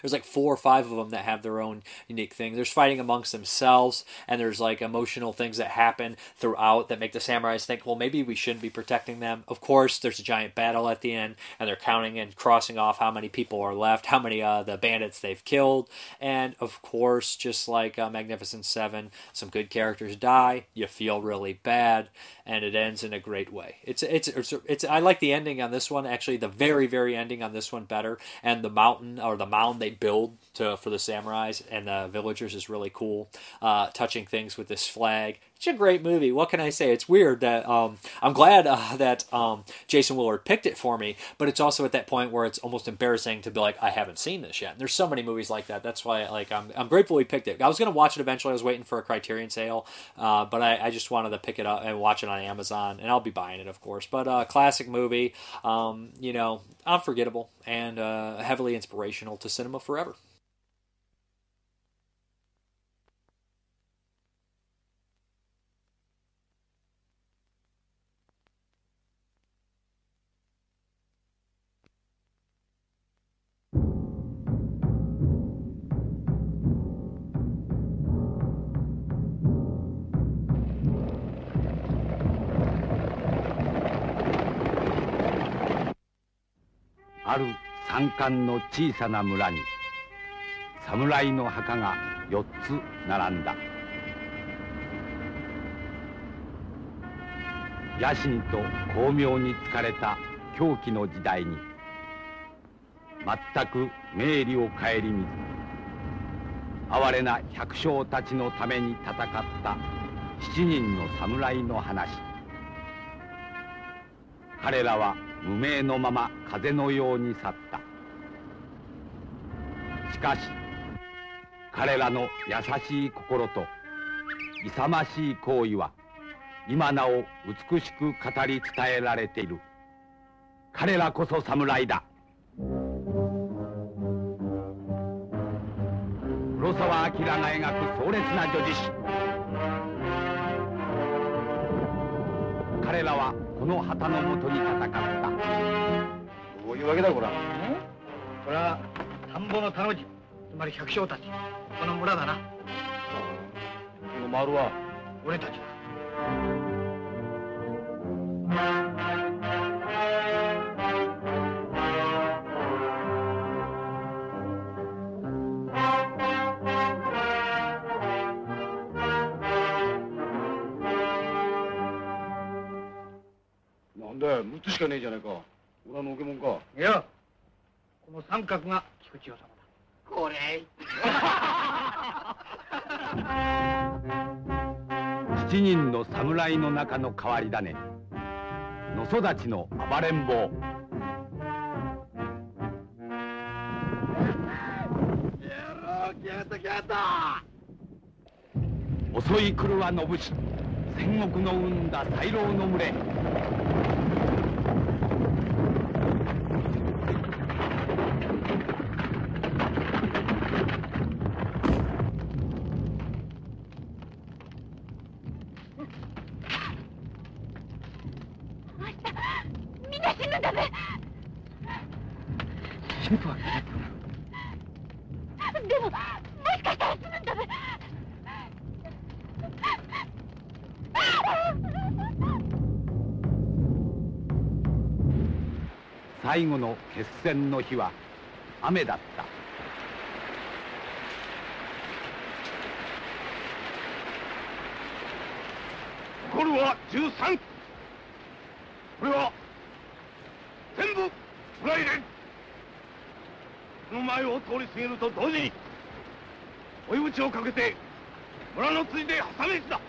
there's like four or five of them that have their own unique thing. There's fighting amongst themselves, and there's like emotional things that happen throughout that make the samurais think, well, maybe we shouldn't be protecting them. Of course, there's a giant battle at the end, and they're counting and crossing off how many people are left, how many uh, the bandits they've killed, and of course, just like uh, Magnificent Seven, some good characters die. You feel really bad, and it ends in a great way. It's it's it's, it's I like the ending on this one actually. The very very ending on this one better, and the mountain or the mound they build to for the samurais and the villagers is really cool. Uh, touching things with this flag. It's a great movie. What can I say? It's weird that um, I'm glad uh, that um, Jason Willard picked it for me, but it's also at that point where it's almost embarrassing to be like, I haven't seen this yet. And there's so many movies like that. That's why like I'm, I'm grateful he picked it. I was gonna watch it eventually. I was waiting for a Criterion sale, uh, but I, I, just wanted to pick it up and watch it on Amazon, and I'll be buying it, of course. But uh, classic movie, um, you know, unforgettable and uh, heavily inspirational to cinema forever. 山間の小さな村に侍の墓が4つ並んだ。野心と巧妙に疲れた狂気の時代に全く明理を顧みず哀れな百姓たちのために戦った7人の侍の話。彼らは無名のまま風のように去った。しかし彼らの優しい心と勇ましい行為は今なお美しく語り伝えられている。彼らこそ侍だ。黒澤明が描く壮烈な女子。誌彼らはこの旗のもとに戦った。どういうわけだこら。これは田んぼの田の字つまり百姓たち。この村だな。この丸は。俺たちだ。なんだよ。6つしかねえじゃねえか。虎の受け物か。いやこの三角が菊千代様だ。これ。7人の侍の中の変わり種。野育ちの暴れん坊。襲い来るは信氏戦国の生んだ大老の群れ最後の決戦の日は雨だった。残るは13これは全部村入れこの前を通り過ぎると同時に追い打ちをかけて村の辻で挟み撃ちだ。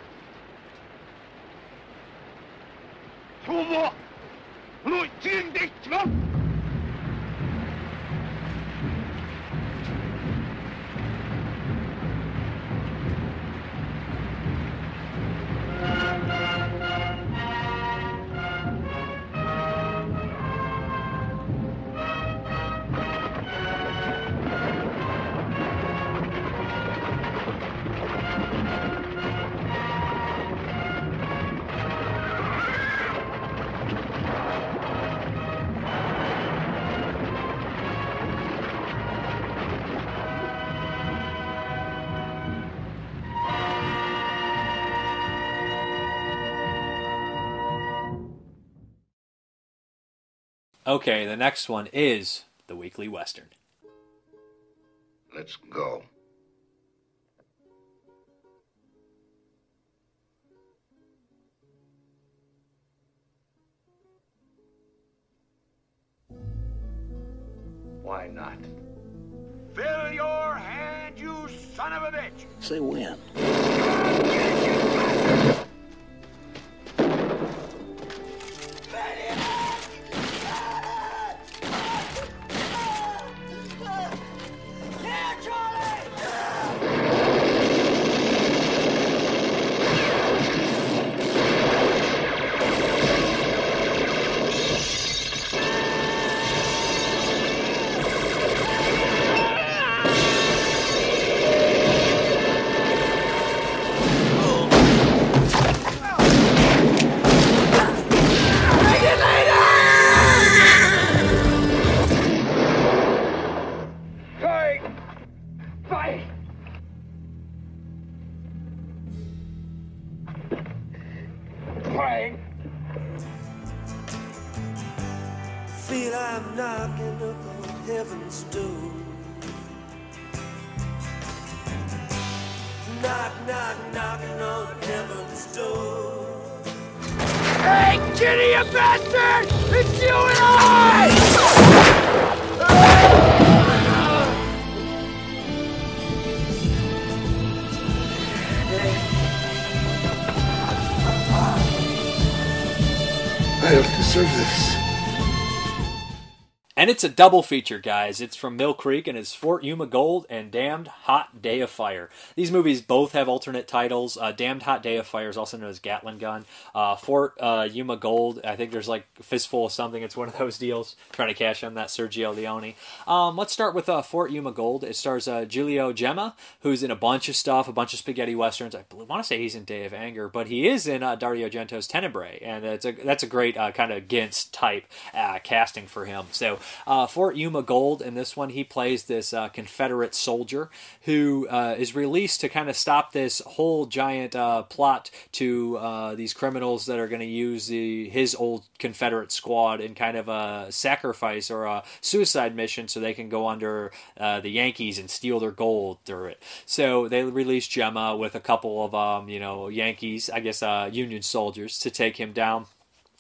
Okay, the next one is the Weekly Western. Let's go. And it's a double feature, guys. It's from Mill Creek and it's Fort Yuma Gold and Damned Hot Day of Fire. These movies both have alternate titles. Uh, Damned Hot Day of Fire is also known as Gatling Gun. Uh, Fort uh, Yuma Gold, I think there's like fistful of something. It's one of those deals. Trying to cash in that Sergio Leone. Um, let's start with uh, Fort Yuma Gold. It stars uh, Giulio Gemma, who's in a bunch of stuff, a bunch of spaghetti westerns. I want to say he's in Day of Anger, but he is in uh, Dario Argento's Tenebrae, and it's a, that's a great kind of Gintz type casting for him. So uh, Fort Yuma Gold in this one, he plays this uh, Confederate soldier who uh, is released to kind of stop this whole giant uh, plot to uh, these criminals that are going to use the his old Confederate squad in kind of a sacrifice or a suicide mission so they can go under the Yankees and steal their gold through it. So they release Gemma with a couple of um, you know Yankees, I guess Union soldiers, to take him down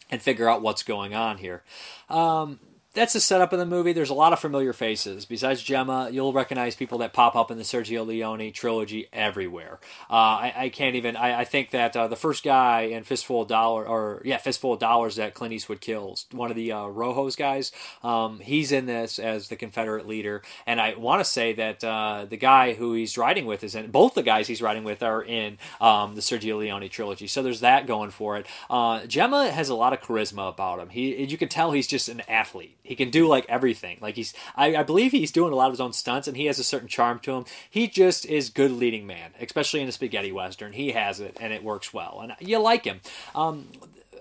and figure out what's going on here. Um, that's the setup of the movie. There's a lot of familiar faces. Besides Gemma, you'll recognize people that pop up in the Sergio Leone trilogy everywhere. Uh, I, I, can't even. I, I think that uh, the first guy in Fistful of Dollars, or yeah, Fistful of Dollars that Clint Eastwood kills, one of the uh, Rojos guys, um, he's in this as the Confederate leader. And I want to say that uh, the guy who he's riding with is in. Both the guys he's riding with are in um, the Sergio Leone trilogy. So there's that going for it. Uh, Gemma has a lot of charisma about him. He, you can tell he's just an athlete he can do like everything. Like he's, I, I, believe he's doing a lot of his own stunts, and he has a certain charm to him. He just is good leading man, especially in a spaghetti western. He has it, and it works well, and you like him. Um,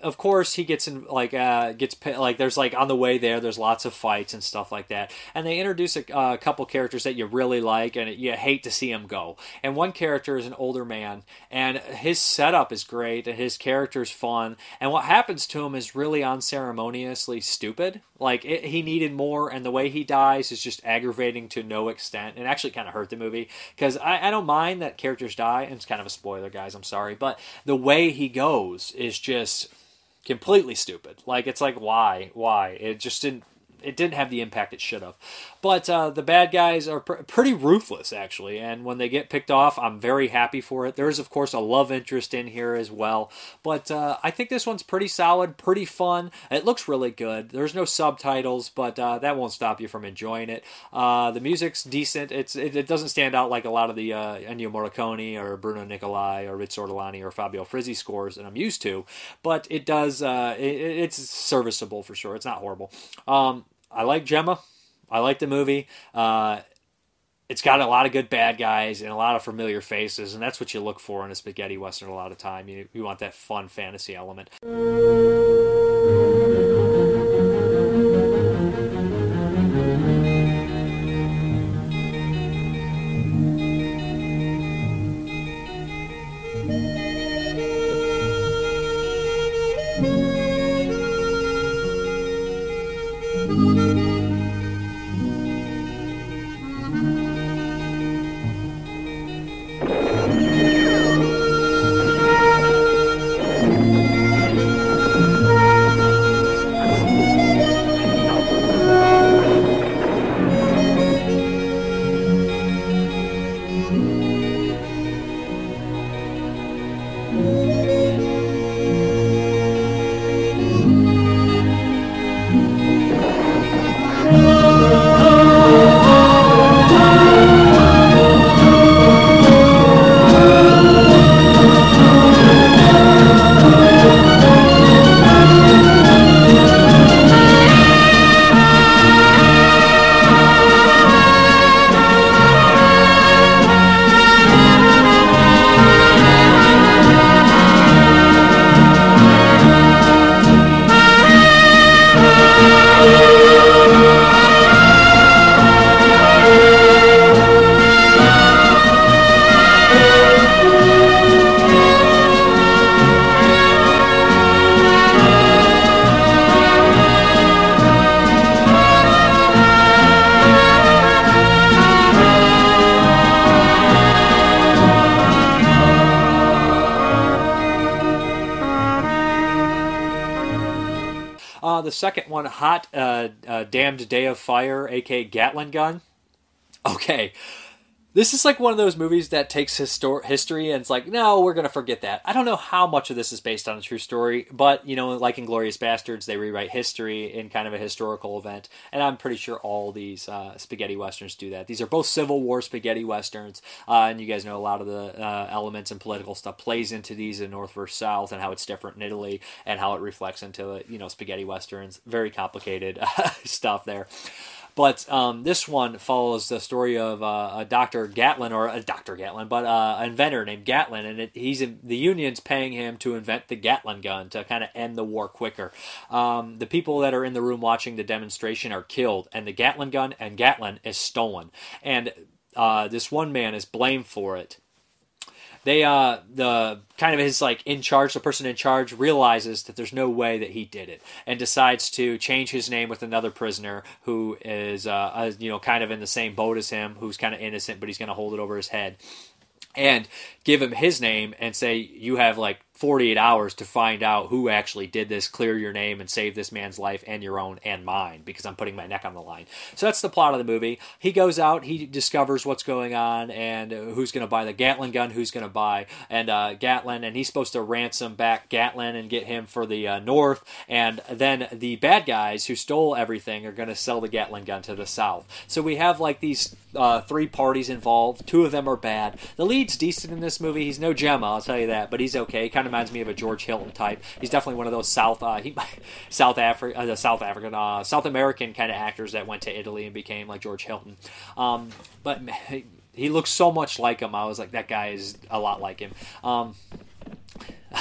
of course he gets in like uh, gets like there's like on the way there there's lots of fights and stuff like that. And they introduce a, uh, couple characters that you really like and you hate to see him go. And one character is an older man and his setup is great and his character is fun and what happens to him is really unceremoniously stupid. Like it, he needed more and the way he dies is just aggravating to no extent. And actually kind of hurt the movie because I, I don't mind that characters die and it's kind of a spoiler guys i'm sorry but the way he goes is just completely stupid. Like it's like why, why? It just didn't it didn't have the impact it should have. But uh, the bad guys are pr- pretty ruthless, actually, and when they get picked off, I'm very happy for it. There's, of course, a love interest in here as well. But uh, I think this one's pretty solid, pretty fun. It looks really good. There's no subtitles, but uh, that won't stop you from enjoying it. Uh, the music's decent. It's it, it, doesn't stand out like a lot of the uh, Ennio Morricone or Bruno Nicolai or Riz Ortolani or Fabio Frizzi scores that I'm used to, but it does. Uh, it, it's serviceable for sure. It's not horrible. Um, I like Gemma. I like the movie. Uh, it's got a lot of good bad guys and a lot of familiar faces, and that's what you look for in a spaghetti western a lot of time. You, you want that fun fantasy element. Second one, Hot uh, uh, Damned Day of Fire, aka Gatling Gun. Okay, this is like one of those movies that takes histor- history and it's like, no, we're going to forget that. I don't know how much of this is based on a true story, but, you know, like Inglourious Basterds, they rewrite history in kind of a historical event. And I'm pretty sure all these uh, spaghetti westerns do that. These are both Civil War spaghetti westerns. Uh, and you guys know a lot of the uh, elements and political stuff plays into these in North versus South and how it's different in Italy and how it reflects into, you know, spaghetti westerns. Very complicated [laughs] stuff there. But um, this one follows the story of uh, a Dr. Gatling, or a Dr. Gatling, but uh, an inventor named Gatling, and it, he's in, the Union's paying him to invent the Gatling gun to kind of end the war quicker. Um, the people that are in the room watching the demonstration are killed, and the Gatling gun and Gatling is stolen. And uh, this one man is blamed for it they uh the kind of his like in charge the person in charge realizes that there's no way that he did it and decides to change his name with another prisoner who is uh, uh you know kind of in the same boat as him who's kind of innocent but he's going to hold it over his head. And give him his name and say you have like 48 hours to find out who actually did this, clear your name, and save this man's life and your own and mine because I'm putting my neck on the line. So that's the plot of the movie. He goes out, he discovers what's going on and who's going to buy the Gatling gun, who's going to buy, and uh, Gatling, and he's supposed to ransom back Gatling and get him for the uh, North. And then the bad guys who stole everything are going to sell the Gatling gun to the South. So we have like these uh, three parties involved. Two of them are bad. The lead's decent in this movie. He's no Gemma, I'll tell you that, but he's okay. He Kind of reminds me of a George Hilton type. He's definitely one of those South uh, he, [laughs] South Africa, uh, South African, uh, South American kind of actors that went to Italy and became like George Hilton. Um, but he looks so much like him. I was like, that guy is a lot like him. Um,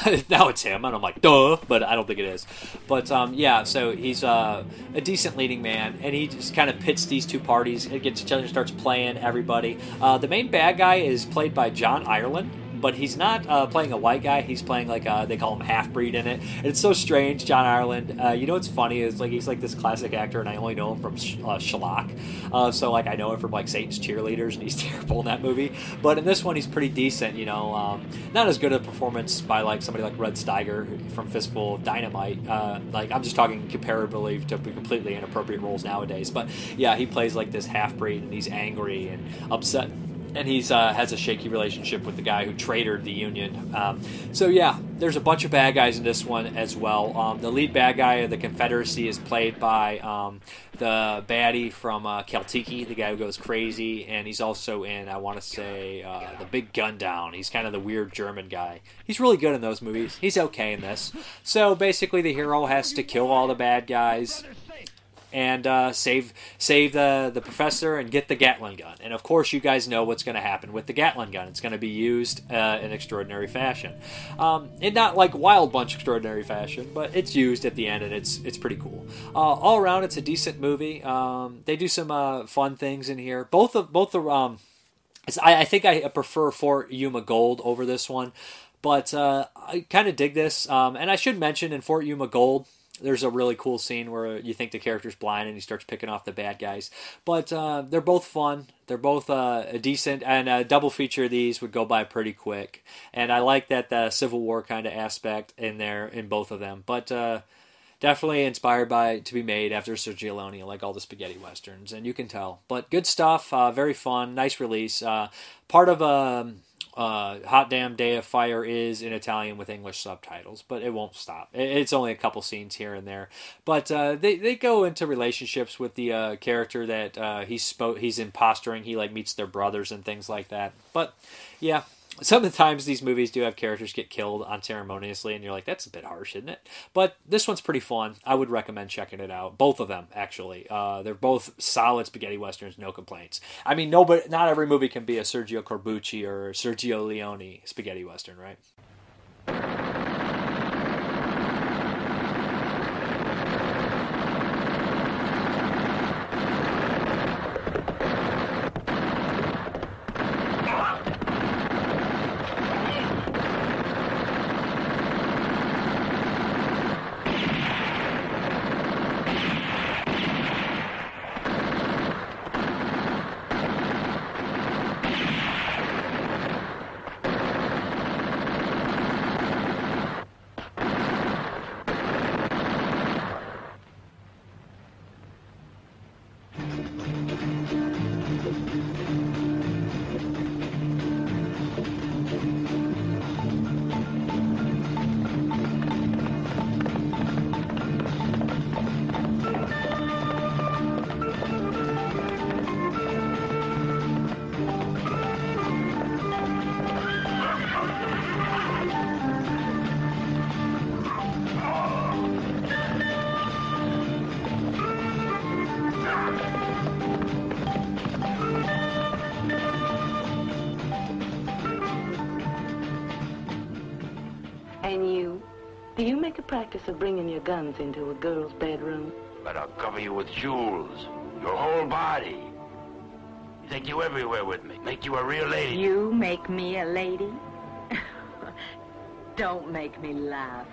[laughs] now it's him, and I'm like, duh, but I don't think it is. But um, yeah, so he's uh, a decent leading man, and he just kind of pits these two parties. It gets each other, starts playing everybody. Uh, the main bad guy is played by John Ireland but he's not uh, playing a white guy. He's playing like a, they call him half breed in it. And it's so strange. John Ireland. Uh, you know what's funny is like he's like this classic actor, and I only know him from uh, Schlock. Uh, so like I know him from like Satan's Cheerleaders, and he's [laughs] terrible in that movie. But in this one, he's pretty decent. You know, um, not as good a performance by like somebody like Rod Steiger from Fistful of Dynamite. Uh, like I'm just talking comparably to completely inappropriate roles nowadays. But yeah, he plays like this half breed, and he's angry and upset and he's uh, has a shaky relationship with the guy who traitored the Union. Um, so yeah, there's a bunch of bad guys in this one as well. Um, the lead bad guy of the Confederacy is played by um, the baddie from uh, Caltiki, the guy who goes crazy, and he's also in I want to say uh, the Big Gun Down. He's kind of the weird German guy. He's really good in those movies. He's okay in this. So basically, the hero has to kill all the bad guys and uh, save save the the professor and get the Gatling gun. And of course, you guys know what's going to happen with the Gatling gun. It's going to be used uh, in extraordinary fashion, um, in not like Wild Bunch extraordinary fashion, but it's used at the end, and it's it's pretty cool. Uh, all around, it's a decent movie. Um, they do some uh, fun things in here. Both of both the um, I, I think I prefer Fort Yuma Gold over this one. But uh, I kind of dig this, um, and I should mention in Fort Yuma Gold, there's a really cool scene where you think the character's blind and he starts picking off the bad guys. But uh, they're both fun. They're both uh, decent, and a double feature of these would go by pretty quick. And I like that the Civil War kind of aspect in there in both of them. But uh, definitely inspired by to be made after Sergio Leone, like all the spaghetti westerns, and you can tell. But good stuff, uh, very fun, nice release. Uh, part of a um, uh, Hot Damn Day of Fire is in Italian with English subtitles, but it won't stop. It's only a couple scenes here and there. But uh, they, they go into relationships with the uh, character that uh, he's, spo- he's impostering. He like meets their brothers and things like that. But yeah, sometimes these movies do have characters get killed unceremoniously, and you're like, that's a bit harsh, isn't it? But this one's pretty fun. I would recommend checking it out. Both of them, actually. Uh, they're both solid spaghetti westerns, no complaints. I mean, nobody, not every movie can be a Sergio Corbucci or Sergio Leone spaghetti western, right? Practice of bringing your guns into a girl's bedroom? But I'll cover you with jewels. Your whole body. Take you everywhere with me. Make you a real lady. You make me a lady? [laughs] Don't make me laugh.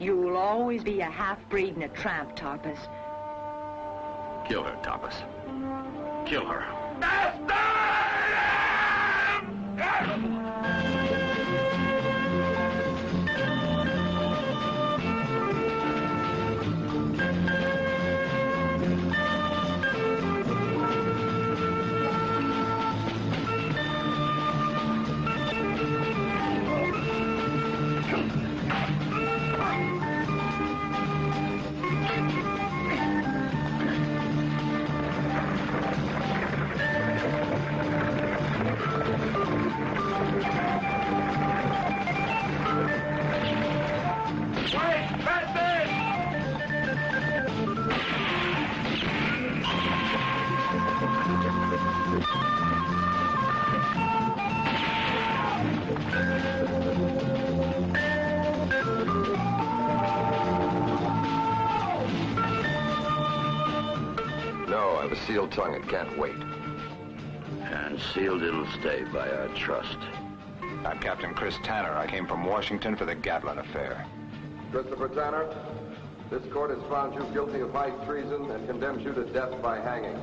You'll always be a half-breed and a tramp, Tarpus. Kill her, Tarpus. Kill her. Can't wait. And sealed it'll stay by our trust. I'm Captain Chris Tanner. I came from Washington for the Gatling affair. Christopher Tanner, this court has found you guilty of high treason and condemns you to death by hanging.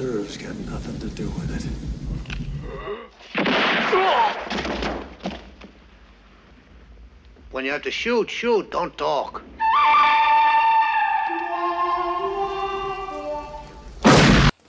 Deserves got nothing to do with it. When you have to shoot, shoot, don't talk.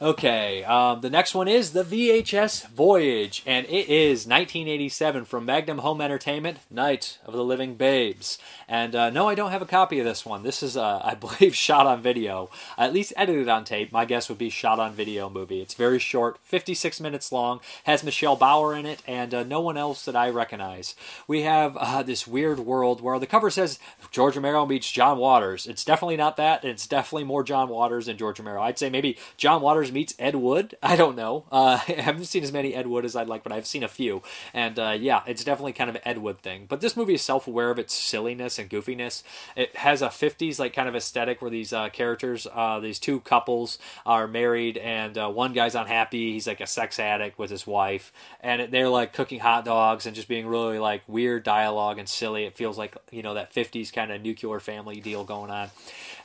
Okay, um, the next one is the VHS Voyage, and it is 1987 from Magnum Home Entertainment, Night of the Living Babes. And uh, no, I don't have a copy of this one. This is, uh, [laughs] I believe, shot on video, at least edited on tape. My guess would be shot on video movie. It's very short, 56 minutes long, has Michelle Bauer in it, and uh, no one else that I recognize. We have uh, this weird world where the cover says George Romero meets John Waters. It's definitely not that. It's definitely more John Waters than George Romero. I'd say maybe John Waters meets Ed Wood. I don't know. Uh, [laughs] I haven't seen as many Ed Wood as I'd like, but I've seen a few. And uh, yeah, it's definitely kind of an Ed Wood thing. But this movie is self aware of its silliness and goofiness. It has a 50s like kind of aesthetic where these uh, characters, uh, these two couples, are married, and uh, one guy's unhappy. He's like a sex addict with his wife, and they're like cooking hot dogs and just being really like weird dialogue and silly. It feels like you know that 50s kind of nuclear family deal going on.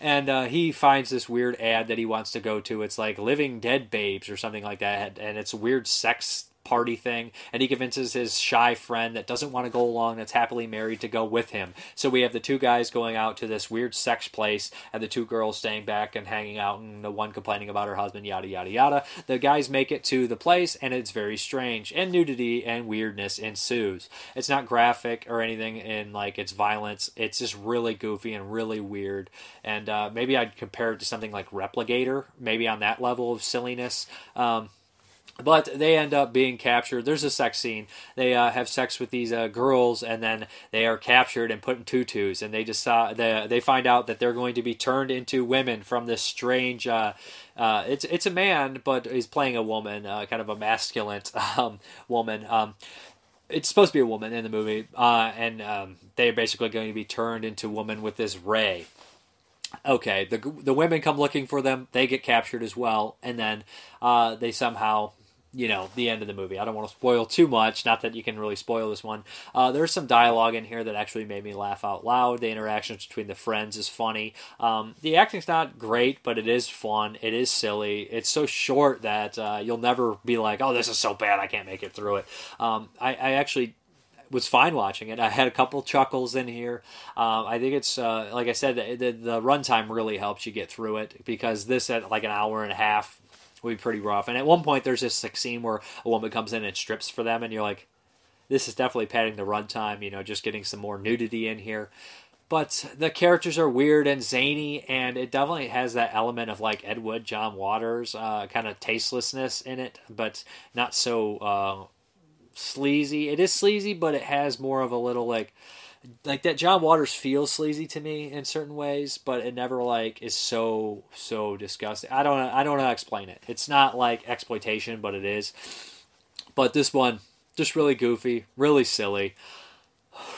And uh, he finds this weird ad that he wants to go to. It's like Living Dead Babes or something like that, and it's weird sex party thing and he convinces his shy friend that doesn't want to go along that's happily married to go with him. So we have the two guys going out to this weird sex place and the two girls staying back and hanging out and the one complaining about her husband yada yada yada. The guys make it to the place and it's very strange and nudity and weirdness ensues. It's not graphic or anything in like its violence. It's just really goofy and really weird. And uh, maybe i'd compare it to something like replicator maybe on that level of silliness. Um, but they end up being captured. There's a sex scene. They uh, have sex with these uh, girls, and then they are captured and put in tutus. And they decide they, they find out that they're going to be turned into women from this strange. Uh, uh, it's it's a man, but he's playing a woman, uh, kind of a masculine [laughs] um, woman. Um, it's supposed to be a woman in the movie, uh, and um, they're basically going to be turned into women with this ray okay the the women come looking for them they get captured as well and then uh, they somehow you know the end of the movie. I don't want to spoil too much not that you can really spoil this one. Uh, there's some dialogue in here that actually made me laugh out loud. The interactions between the friends is funny. Um, the acting's not great but it is fun. It is silly. It's so short that uh, you'll never be like oh this is so bad i can't make it through it. Um, I, I actually was fine watching it. I had a couple chuckles in here. Um, I think it's uh, like I said, the, the, the runtime really helps you get through it because this at like an hour and a half would be pretty rough. And at one point, there's this like, scene where a woman comes in and strips for them, and you're like, this is definitely padding the runtime. You know, just getting some more nudity in here. But the characters are weird and zany, and it definitely has that element of like Ed Wood, John Waters, uh, kind of tastelessness in it, but not so uh, sleazy. It is sleazy, but it has more of a little like like that John Waters feels sleazy to me in certain ways, but it never like is so so disgusting. I don't I don't know how to explain it. It's not like exploitation, but it is. But this one just really goofy, really silly,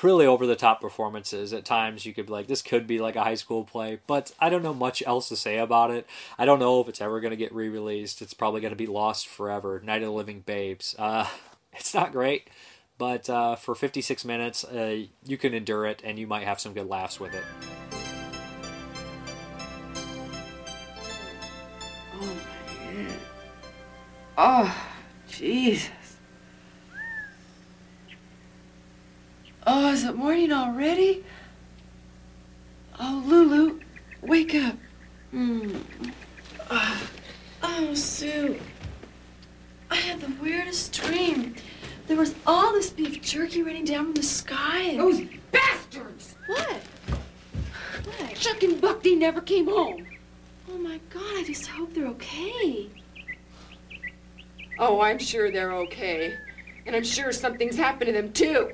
really over the top performances. At times you could be like this could be like a high school play, but I don't know much else to say about it. I don't know if it's ever going to get re-released. It's probably going to be lost forever. Night of the Living Babes. Uh [laughs] it's not great, but uh, for 56 minutes, uh, you can endure it and you might have some good laughs with it. Oh, my God. oh Jesus. Oh, is it morning already? Oh, Lulu, wake up. Mm. Oh, Sue. I had the weirdest dream. There was all this beef jerky raining down from the sky. And... Those bastards! What? What? Chuck and Bucky never came home. Oh my God! I just hope they're okay. Oh, I'm sure they're okay. And I'm sure something's happened to them, too.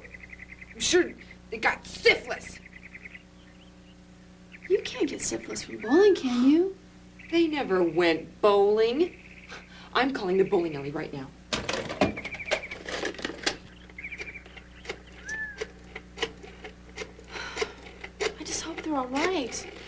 I'm sure they got syphilis. You can't get syphilis from bowling, can you? They never went bowling. I'm calling the bowling alley right now.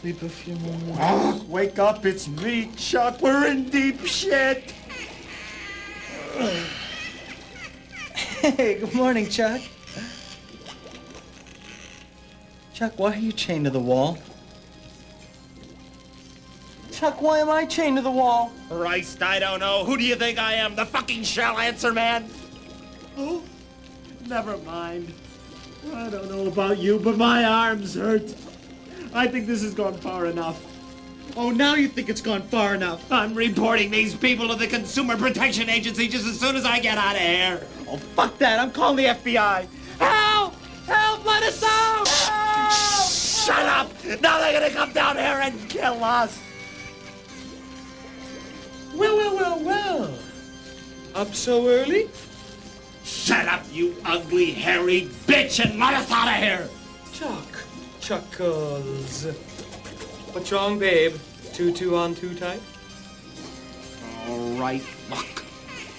sleep a few more minutes. Oh, wake up, it's me, Chuck. We're in deep shit. Hey, good morning, Chuck. Chuck, why are you chained to the wall? Chuck, why am I chained to the wall? Christ, I don't know. Who do you think I am? The fucking shell answer man? Who? Never mind. I don't know about you, but my arms hurt. I think this has gone far enough. Oh, now you think it's gone far enough. I'm reporting these people to the Consumer Protection Agency just as soon as I get out of here. Oh, fuck that. I'm calling the FBI. Help! Help! Let us out! Help! Shut up! Now they're gonna come down here and kill us! Well, well, well, well. Up so early? Shut up, you ugly, hairy bitch, and let us out of here! Chuck. Chuckles. What's wrong, babe? Two two on two type? All right, look.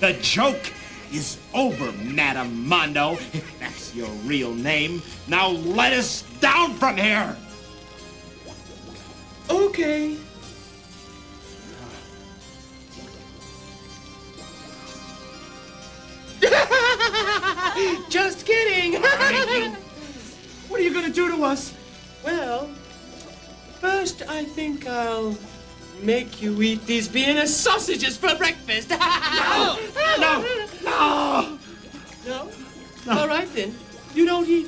The joke is over, Madame Mondo, if that's your real name. Now let us down from here! Okay. [laughs] Just kidding. [laughs] what are you gonna do to us? Well, first I think I'll make you eat these Vienna sausages for breakfast. [laughs] no, no, no, no. no. All right then. You don't eat.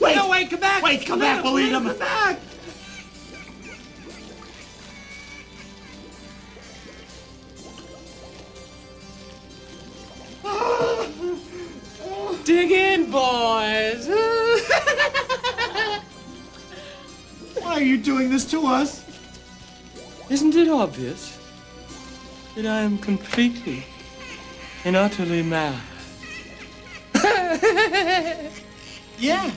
Wait, no, wait, come back. Wait, come No, back, we'll eat wait, them. Come back. [laughs] Dig in, boys. Are you doing this to us? Isn't it obvious that I am completely and utterly mad? [laughs] yeah.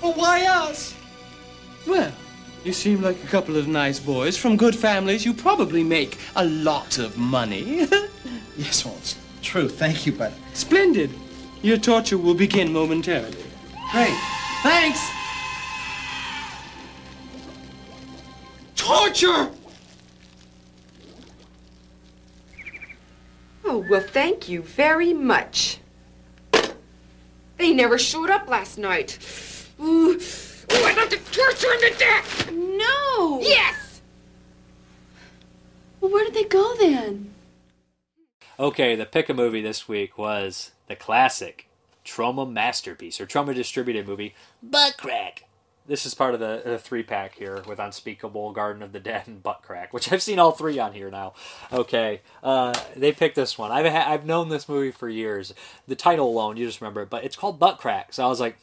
Well, why us? Well, you seem like a couple of nice boys from good families. You probably make a lot of money. [laughs] Yes, well, it's true. Thank you, but. Splendid. Your torture will begin momentarily. Great. Thanks. Torture! Oh, well, thank you very much. They never showed up last night. Ooh, ooh I'd like to torture them to death! No. Yes! Well, where did they go then? Okay, the pick a movie this week was the classic Trauma masterpiece or Trauma distributed movie Butt Crack. This is part of the, the three pack here with Unspeakable, Garden of the Dead, and Butt Crack, which I've seen all three on here now. Okay, uh, they picked this one. I've ha- I've known this movie for years. The title alone, you just remember it, but it's called Butt Crack. So I was like,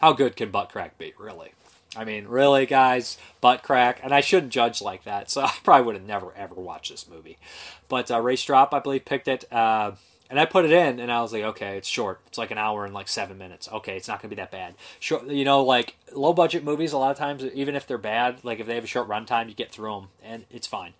how good can Butt Crack be, really? I mean, really, guys, butt crack, and I shouldn't judge like that. So [laughs] I probably would have never ever watched this movie. But uh, Strop, I believe, picked it. Uh, And I put it in, and I was like, okay, it's short. It's like an hour and like seven minutes. Okay, it's not gonna be that bad. Short, you know, like low budget movies. A lot of times, even if they're bad, like if they have a short runtime, you get through them, and it's fine.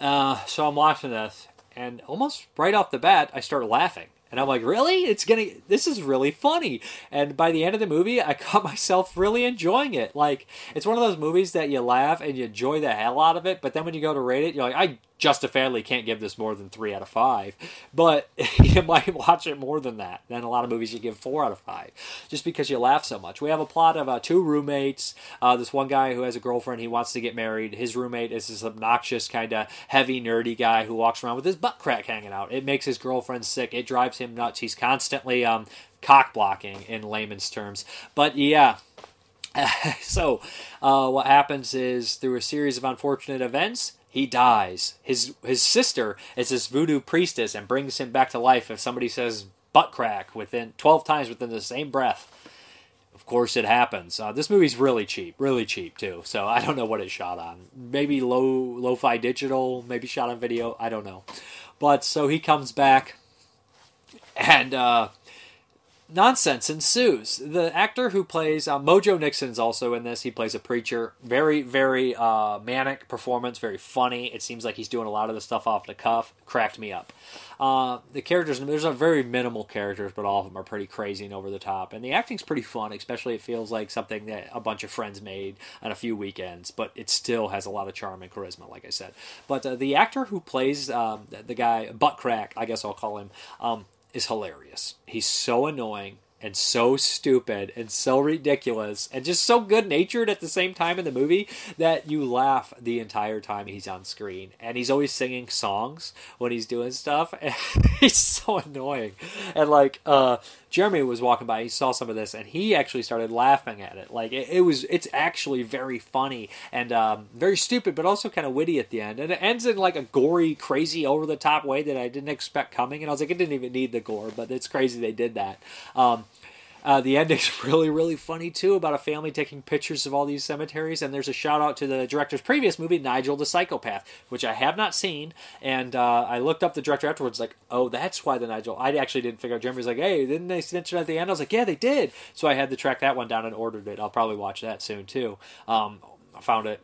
Uh, so I'm watching this, and almost right off the bat, I start laughing. And I'm like, really? It's gonna. This is really funny. And by the end of the movie, I [laughs] caught myself really enjoying it. Like, it's one of those movies that you laugh and you enjoy the hell out of it. But then when you go to rate it, you're like, I justifiably can't give this more than three out of five. But [laughs] you might watch it more than that. Then a lot of movies you give four out of five, just because you laugh so much. We have a plot of uh, two roommates. Uh, this one guy who has a girlfriend, he wants to get married. His roommate is this obnoxious, kind of heavy, nerdy guy who walks around with his butt crack hanging out. It makes his girlfriend sick. It drives him nuts. He's constantly um, cock blocking in layman's terms. But yeah. [laughs] so, uh, what happens is through a series of unfortunate events, he dies. His his sister is this voodoo priestess and brings him back to life if somebody says butt crack within twelve times within the same breath. Of course, it happens. Uh, this movie's really cheap, really cheap too. So I don't know what it's shot on. Maybe low lo-fi digital, maybe shot on video. I don't know. But so he comes back, and uh, nonsense ensues. The actor who plays uh, Mojo Nixon's also in this. He plays a preacher. Very, very uh, manic performance. Very funny. It seems like he's doing a lot of the stuff off the cuff. Cracked me up. Uh, the characters, there's a very minimal characters, but all of them are pretty crazy and over the top. And the acting's pretty fun, especially it feels like something that a bunch of friends made on a few weekends, but it still has a lot of charm and charisma, like I said. But uh, the actor who plays um, the guy, Butt Crack, I guess I'll call him, um, is hilarious. He's so annoying and so stupid and so ridiculous and just so good natured at the same time in the movie that you laugh the entire time he's on screen. And he's always singing songs when he's doing stuff. And [laughs] he's so annoying. And like, uh, Jeremy was walking by, he saw some of this, and he actually started laughing at it. Like it, it was, it's actually very funny and um, very stupid, but also kind of witty at the end. And it ends in like a gory, crazy, over the top way that I didn't expect coming. And I was like, it didn't even need the gore, but it's crazy they did that. Um, uh, the ending's [laughs] really, really funny too about a family taking pictures of all these cemeteries. And there's a shout out to the director's previous movie, Nigel the Psychopath, which I have not seen. And uh, I looked up the director afterwards, like, oh, that's why the Nigel. I actually didn't figure out. Jeremy was like, hey, didn't they mention at the end? I was like, yeah, they did. So I had to track that one down and ordered it. I'll probably watch that soon too. Um, I found it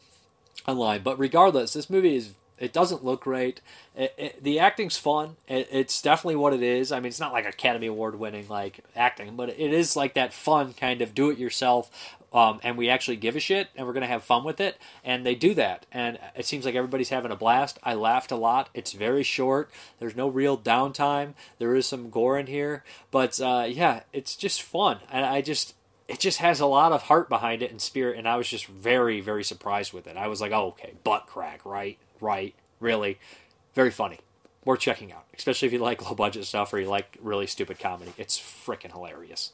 online. But regardless, this movie is it doesn't look great. It, it, the acting's fun. It, it's definitely what it is. I mean, it's not like Academy Award winning like acting, but it is like that fun kind of do it yourself. Um, and we actually give a shit, and we're gonna have fun with it. And they do that, and it seems like everybody's having a blast. I laughed a lot. It's very short. There's no real downtime. There is some gore in here, but uh, yeah, it's just fun. And I just it just has a lot of heart behind it and spirit, and I was just very, very surprised with it. I was like, oh, okay, butt crack, right? Right, really, very funny. Worth checking out, especially if you like [laughs] low budget stuff or you like really stupid comedy. It's freaking hilarious.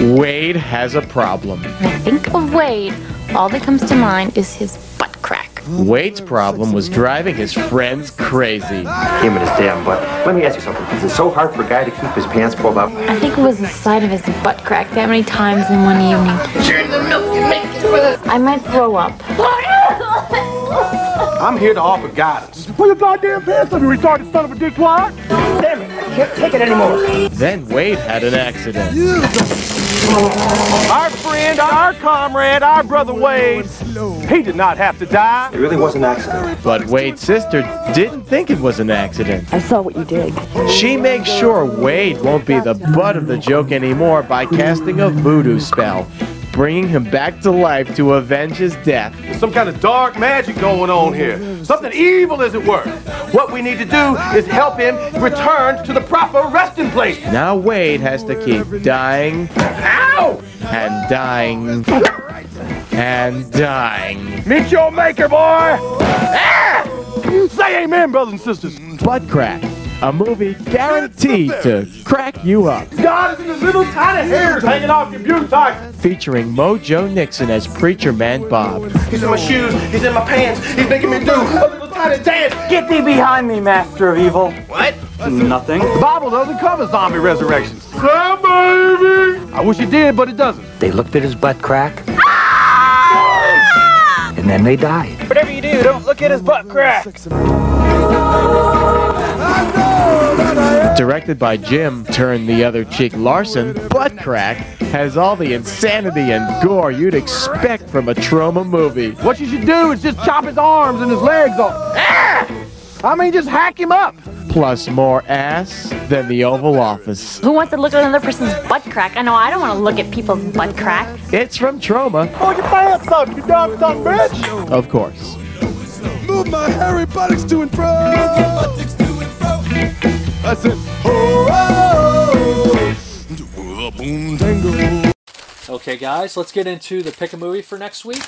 Wade has a problem. When I think of Wade, all that comes to mind is his butt crack. Wade's problem was driving his friends crazy. Him and his damn butt. Let me ask you something. Is it so hard for a guy to keep his pants pulled up? I think it was the sight of his butt crack that many times in one evening. I might throw up. I'm here to offer guidance. Pull your goddamn pants up, you retarded son of a dickwad! Damn it, I can't take it anymore. Then Wade had an accident. Our friend, our comrade, our brother Wade, he did not have to die. It really was an accident. But Wade's sister didn't think it was an accident. I saw what you did. She makes sure Wade won't be the butt of the joke anymore by casting a voodoo spell, bringing him back to life to avenge his death. There's some kind of dark magic going on here. Something evil is at work. What we need to do is help him return to the proper resting place. Now Wade has to keep dying Ow! and dying and dying. Meet your maker, boy! Ah! Say amen, brothers and sisters. Butt Crack, a movie guaranteed to crack you up. God is in the little tiny hairs hanging off your butyrk. Featuring Mojo Nixon as Preacher Man Bob. He's in my shoes, he's in my pants, he's making me do a little tiny dance. Get thee behind me, Master of Evil. What? Nothing. The Bible doesn't cover zombie resurrections. Yeah, baby! I wish it did, but it doesn't. They looked at his butt crack. Ah! And then they died. Whatever you do, don't look at his butt crack. Directed by Jim, turn the other cheek Larson, Butt Crack has all the insanity and gore you'd expect from a trauma movie. What you should do is just chop his arms and his legs off. Ah! I mean, just hack him up. Plus more ass than the Oval Office. Who wants to look at another person's butt crack? I know I don't want to look at people's butt crack. It's from Trauma, Pull your pants up, you dumb son bitch. of course. Move my hairy buttocks to and fro. I said, oh. Okay, guys, let's get into the pick a movie for next week.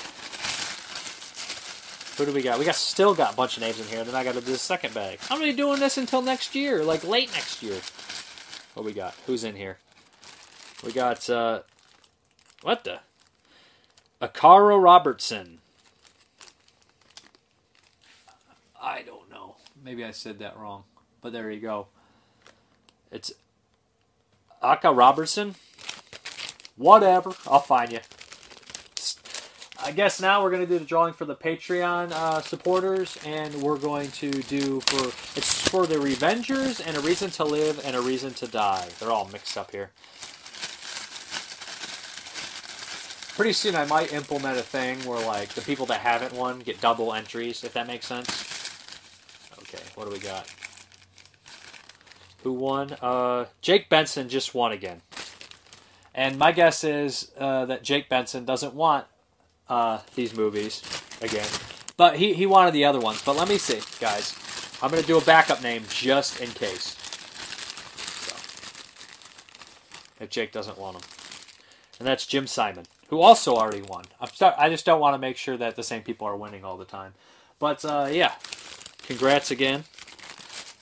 Who do we got? We got still got a bunch of names in here. Then I got to do the second bag. I'm gonna be doing this until next year, like late next year. What we got? Who's in here? We got uh, what the? Akaro Robertson. I don't know. Maybe I said that wrong, but there you go. It's Aka Robertson. Whatever. I'll find you. I guess now we're going to do the drawing for the Patreon uh, supporters, and we're going to do for it's for the Revengers and a Reason to Live and a Reason to Die. They're all mixed up here. Pretty soon, I might implement a thing where like the people that haven't won get double entries, if that makes sense. Okay, what do we got? Who won? Uh, Jake Benson just won again. And my guess is uh, that Jake Benson doesn't want uh, these movies again. But he, he wanted the other ones. But let me see, guys. I'm going to do a backup name just in case. So, if Jake doesn't want them. And that's Jim Simon, who also already won. Start, I just don't want to make sure that the same people are winning all the time. But uh, yeah, congrats again.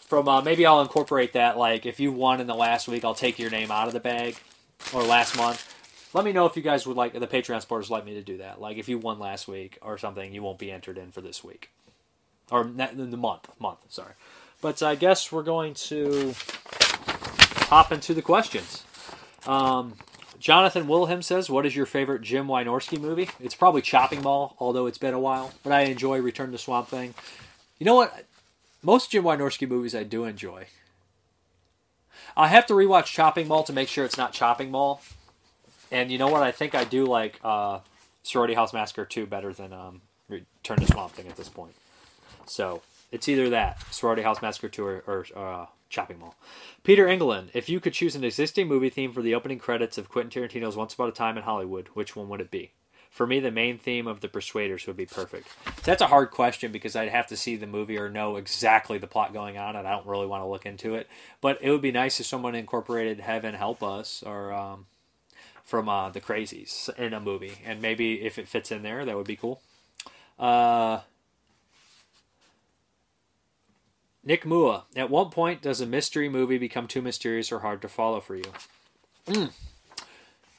From uh, maybe I'll incorporate that. Like if you won in the last week, I'll take your name out of the bag, or last month. Let me know if you guys would like the Patreon supporters like me to do that. Like if you won last week or something, you won't be entered in for this week or the month. Month, sorry. But I guess we're going to hop into the questions. Um, Jonathan Wilhelm says, "What is your favorite Jim Wynorski movie?" It's probably Chopping Mall, although it's been a while. But I enjoy Return to Swamp Thing. You know what? Most Jim Wynorski movies I do enjoy. I have to rewatch Chopping Mall to make sure it's not Chopping Mall. And you know what? I think I do like uh, Sorority House Massacre 2 better than um, Return to Swamp Thing at this point. So it's either that, Sorority House Massacre 2 or, or uh, Chopping Mall. Peter England, if you could choose an existing movie theme for the opening credits of Quentin Tarantino's Once Upon a Time in Hollywood, which one would it be? For me, the main theme of The Persuaders would be perfect. That's a hard question because I'd have to see the movie or know exactly the plot going on, and I don't really want to look into it. But it would be nice if someone incorporated Heaven Help Us or um, from uh, The Crazies in a movie, and maybe if it fits in there, that would be cool. Uh, Nick Mua, at what point does a mystery movie become too mysterious or hard to follow for you? Mm.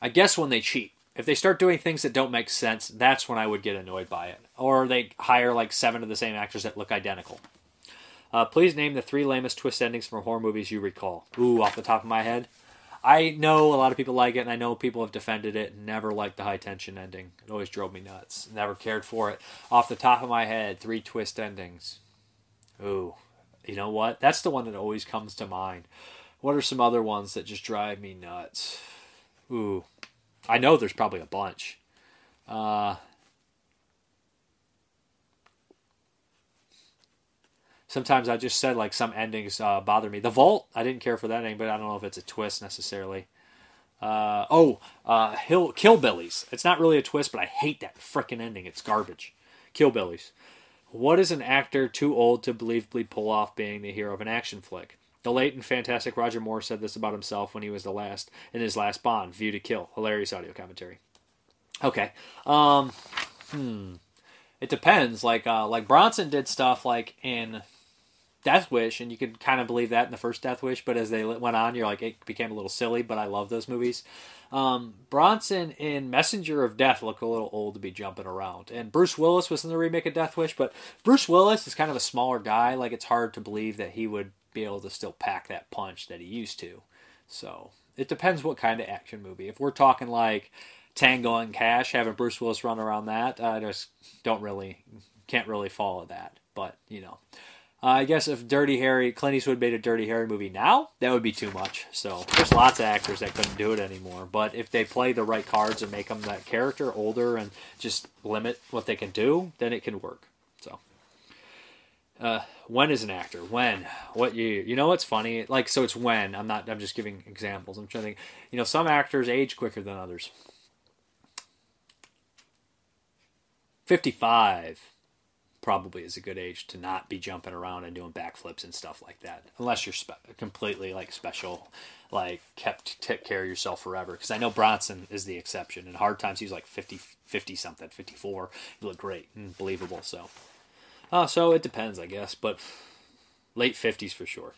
I guess when they cheat. If they start doing things that don't make sense, that's when I would get annoyed by it. Or they hire like seven of the same actors that look identical. Uh, please name the three lamest twist endings from horror movies you recall. Ooh, off the top of my head. I know a lot of people like it, and I know people have defended it. Never liked the high tension ending. It always drove me nuts. Never cared for it. Off the top of my head, three twist endings. Ooh, you know what? That's the one that always comes to mind. What are some other ones that just drive me nuts? Ooh, I know there's probably a bunch. Uh, sometimes I just said like some endings uh, bother me. The Vault, I didn't care for that ending, but I don't know if it's a twist necessarily. Uh, oh, uh, Hill Killbillies. It's not really a twist, but I hate that freaking ending. It's garbage. Killbillies. What is an actor too old to believably pull off being the hero of an action flick? The late and fantastic Roger Moore said this about himself when he was the last in his last Bond, View to Kill. Hilarious audio commentary. Okay. Um, hmm. It depends. Like uh, like Bronson did stuff like in Death Wish, and you could kind of believe that in the first Death Wish, but as they went on, you're like it became a little silly. But I love those movies. Um, Bronson in Messenger of Death looked a little old to be jumping around, and Bruce Willis was in the remake of Death Wish, but Bruce Willis is kind of a smaller guy. Like it's hard to believe that he would be able to still pack that punch that he used to. So it depends what kind of action movie. If we're talking like Tango and Cash, having Bruce Willis run around that, I just don't really can't really follow that. But you know, I guess if Dirty Harry, Clint Eastwood made a Dirty Harry movie now, that would be too much. So there's lots of actors that couldn't do it anymore. But if they play the right cards and make them that character older and just limit what they can do, then it can work. So. Uh, when is an actor? When? What year? You know what's funny? Like, so it's when. I'm not. I'm just giving examples. I'm trying to think. You know, some actors age quicker than others. Fifty-five probably is a good age to not be jumping around and doing backflips and stuff like that, unless you're spe- completely like special, like kept take care of yourself forever. Because I know Bronson is the exception. In Hard Times, he was like 50, 50 something, 54. He looked great and believable. So. Uh, so it depends, I guess, but late 50s for sure.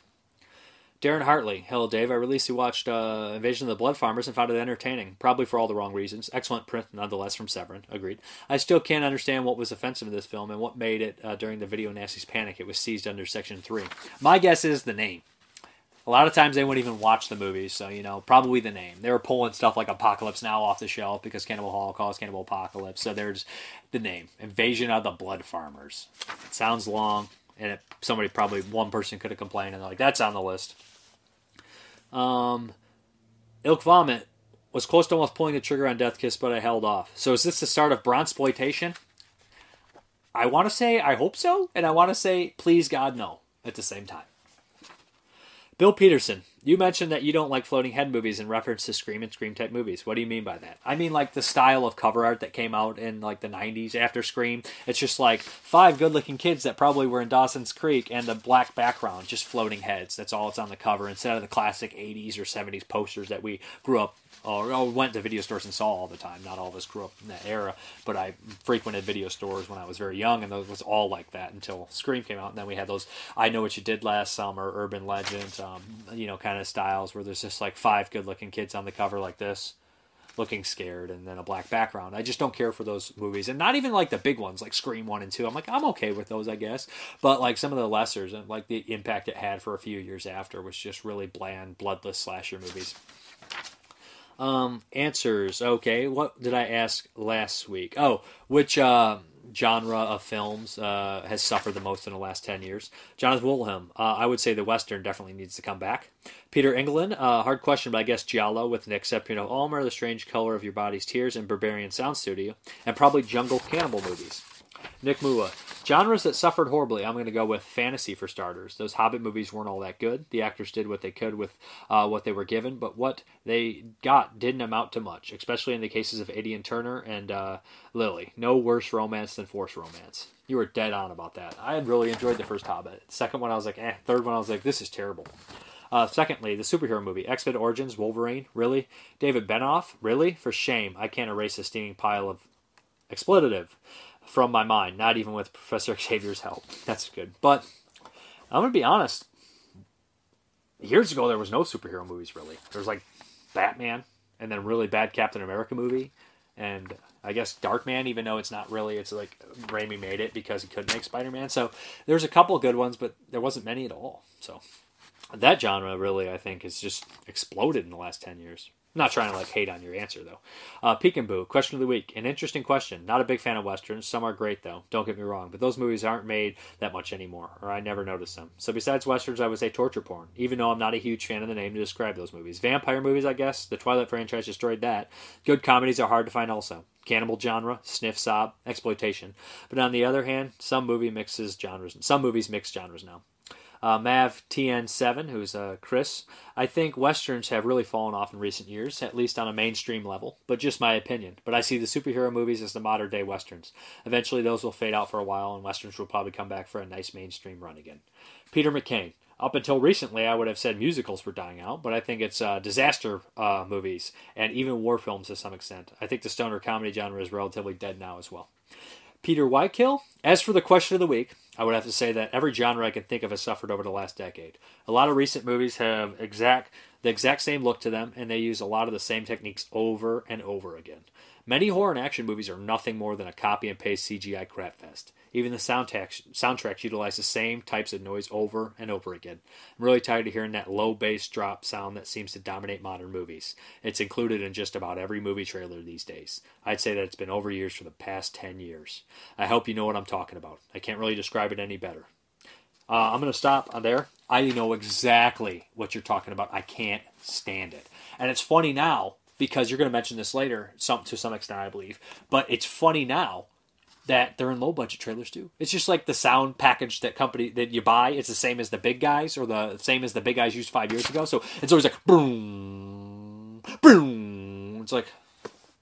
Darren Hartley, hello Dave. I recently watched uh, Invasion of the Blood Farmers and found it entertaining, probably for all the wrong reasons. Excellent print, nonetheless, from Severin. Agreed. I still can't understand what was offensive in this film and what made it uh, during the video Nasty's panic. It was seized under Section Three. My guess is the name. A lot of times they wouldn't even watch the movies, so you know probably the name. They were pulling stuff like Apocalypse Now off the shelf because Cannibal Holocaust, Cannibal Apocalypse. So there's the name Invasion of the Blood Farmers. It sounds long, and it, somebody probably one person could have complained and they're like that's on the list. Um, Ilk Vomit was close to almost pulling the trigger on Death Kiss, but I held off. So is this the start of Bronsploitation? I want to say I hope so, and I want to say please God no at the same time. Bill Peterson, you mentioned that you don't like floating head movies in reference to Scream and Scream type movies. What do you mean by that? I mean like the style of cover art that came out in like the 90s after Scream. It's just like five good looking kids that probably were in Dawson's Creek and the black background, just floating heads. That's all it's on the cover instead of the classic 80s or 70s posters that we grew up or, or went to video stores and saw all the time. Not all of us grew up in that era, but I frequented video stores when I was very young, and those was all like that until Scream came out. And then we had those I Know What You Did Last Summer, Urban Legend, um, you know, kind of styles where there's just like five good looking kids on the cover like this. Looking scared and then a black background. I just don't care for those movies, and not even like the big ones like Scream one and two. I'm like I'm okay with those, I guess. But like some of the lessers and like the impact it had for a few years after was just really bland, bloodless slasher movies. Um, answers. Okay, what did I ask last week? Oh, which uh, genre of films uh, has suffered the most in the last 10 years? Jonathan Wilhelm. Uh, I would say the Western definitely needs to come back. Peter England. Uh, hard question, but I guess Giallo with an exception of Amer, The Strange Color of Your Body's Tears, and Berberian Sound Studio. And probably Jungle Cannibal movies. Nick Mua. Genres that suffered horribly. I'm going to go with fantasy for starters. Those Hobbit movies weren't all that good. The actors did what they could with uh, what they were given, but what they got didn't amount to much, especially in the cases of Aidan Turner and uh, Lilly. No worse romance than forced romance. You were dead on about that. I had really enjoyed the first Hobbit. Second one, I was like, eh. Third one, I was like, this is terrible. Uh, secondly, the superhero movie, X Men Origins, Wolverine, really? David Benioff, really? For shame, I can't erase a steaming pile of expletive from my mind, not even with Professor [laughs] Xavier's help. That's good. But I'm going to be honest. Years ago, there was no superhero movies really. There was like Batman, and then really bad Captain America movie, and I guess Darkman, even though it's not really, it's like Raimi made it because he couldn't make Spider Man. So there's a couple good ones, but there wasn't many at all. So that genre really, I think, has just exploded in the last 10 years. I'm not trying to like hate on your answer though. Uh, Peekaboo, question of the week. An interesting question. Not a big fan of westerns. Some are great though. Don't get me wrong, but those movies aren't made that much anymore, or I never noticed them. So besides westerns, I would say torture porn. Even though I'm not a huge fan of the name to describe those movies. Vampire movies, I guess. The Twilight franchise destroyed that. Good comedies are hard to find also. Cannibal genre, sniff sob, exploitation. But on the other hand, some movie mixes genres. Some movies mix genres now. Uh, Mav TN7, who's uh, Chris. I think westerns have really fallen off in recent years, at least on a mainstream level, but just my opinion. But I see the superhero movies as the modern day westerns. Eventually, those will fade out for a while, and westerns will probably come back for a nice mainstream run again. Peter McCain. Up until recently, I would have said musicals were dying out, but I think it's uh, disaster uh, movies and even war films to some extent. I think the stoner comedy genre is relatively dead now as well. Peter Whitekill. As for the question of the week, I would have to say that every genre I can think of has suffered over the last decade. A lot of recent movies have exact the exact same look to them, and they use a lot of the same techniques over and over again. Many horror and action movies are nothing more than a copy and paste CGI crapfest. Even the soundtracks, soundtracks utilize the same types of noise over and over again. I'm really tired of hearing that low bass drop sound that seems to dominate modern movies. It's included in just about every movie trailer these days. I'd say that it's been over years for the past 10 years. I hope you know what I'm talking about. I can't really describe it any better. Uh, I'm going to stop on there. I know exactly what you're talking about. I can't stand it. And it's funny now because you're going to mention this later, some to some extent, I believe. But it's funny now that they're in low budget trailers too. It's just like the sound package that company that you buy. It's the same as the big guys or the same as the big guys used five years ago. So it's always like boom, boom. It's like,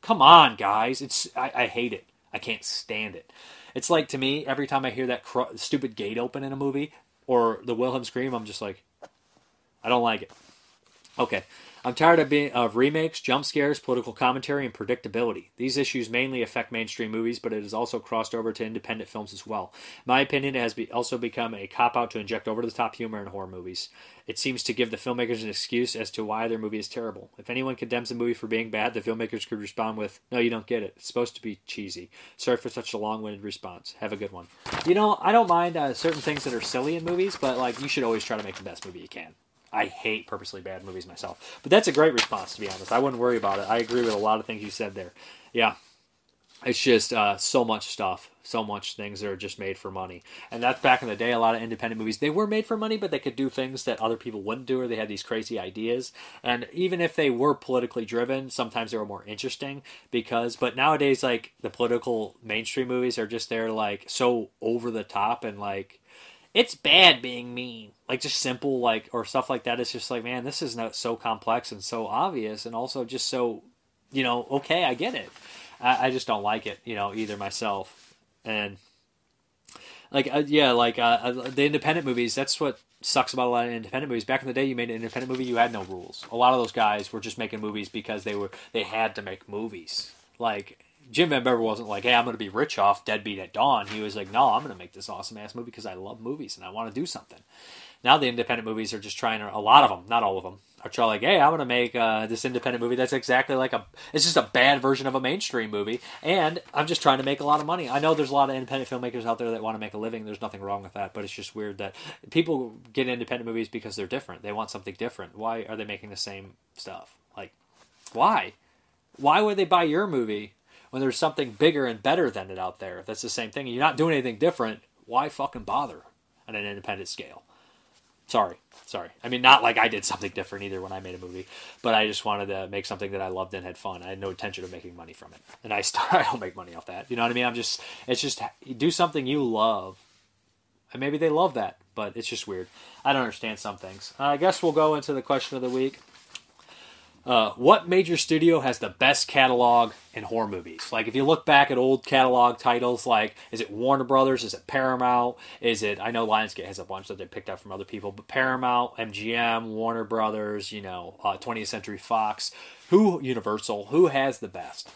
come on, guys. It's I, I hate it. I can't stand it. It's like to me every time I hear that cr- stupid gate open in a movie or the Wilhelm scream, I'm just like, I don't like it. Okay. I'm tired of being of remakes, jump scares, political commentary, and predictability. These issues mainly affect mainstream movies, but it has also crossed over to independent films as well. My opinion, it has be, also become a cop out to inject over the top humor in horror movies. It seems to give the filmmakers an excuse as to why their movie is terrible. If anyone condemns a movie for being bad, the filmmakers could respond with, "No, you don't get it. It's supposed to be cheesy." Sorry for such a long-winded response. Have a good one. You know, I don't mind uh, certain things that are silly in movies, but like you should always try to make the best movie you can. I hate purposely bad movies myself. But that's a great response, to be honest. I wouldn't worry about it. I agree with a lot of things you said there. Yeah. It's just uh, so much stuff, so much things that are just made for money. And that's back in the day, a lot of independent movies, they were made for money, but they could do things that other people wouldn't do, or they had these crazy ideas. And even if they were politically driven, sometimes they were more interesting because, but nowadays, like, the political mainstream movies are just there, like, so over the top and, like, it's bad being mean. Like just simple like or stuff like that. It's just like man this is not so complex and so obvious and also just so you know okay i get it. I, I just don't like it you know either myself. And like uh, yeah like uh, uh, the independent movies that's what sucks about a lot of independent movies. Back in the day you made an independent movie you had no rules. A lot of those guys were just making movies because they were they had to make movies. Like Jim Van Bebber wasn't like, "Hey, I'm going to be rich off Deadbeat at Dawn." He was like, "No, I'm going to make this awesome ass movie because I love movies and I want to do something." Now the independent movies are just trying to, a lot of them, not all of them, are trying like, "Hey, I'm going to make uh, this independent movie that's exactly like a, it's just a bad version of a mainstream movie, and I'm just trying to make a lot of money." I know there's a lot of independent filmmakers out there that want to make a living. There's nothing wrong with that, but it's just weird that people get independent movies because they're different. They want something different. Why are they making the same stuff? Like, why? Why would they buy your movie when there's something bigger and better than it out there. That's the same thing. You're not doing anything different. Why fucking bother on an independent scale? Sorry, sorry. I mean, not like I did something different either when I made a movie, but I just wanted to make something that I loved and had fun. I had no intention of making money from it, and I still [laughs] I don't make money off that. You know what I mean? I'm just it's just do something you love, and maybe they love that, but it's just weird. I don't understand some things. Uh, I guess we'll go into the question of the week. Uh, what major studio has the best catalog in horror movies? Like, if you look back at old catalog titles, like, is it Warner Brothers? Is it Paramount? Is it, I know Lionsgate has a bunch that they picked up from other people, but Paramount, MGM, Warner Brothers, you know, uh, 20th Century Fox, who, Universal, who has the best?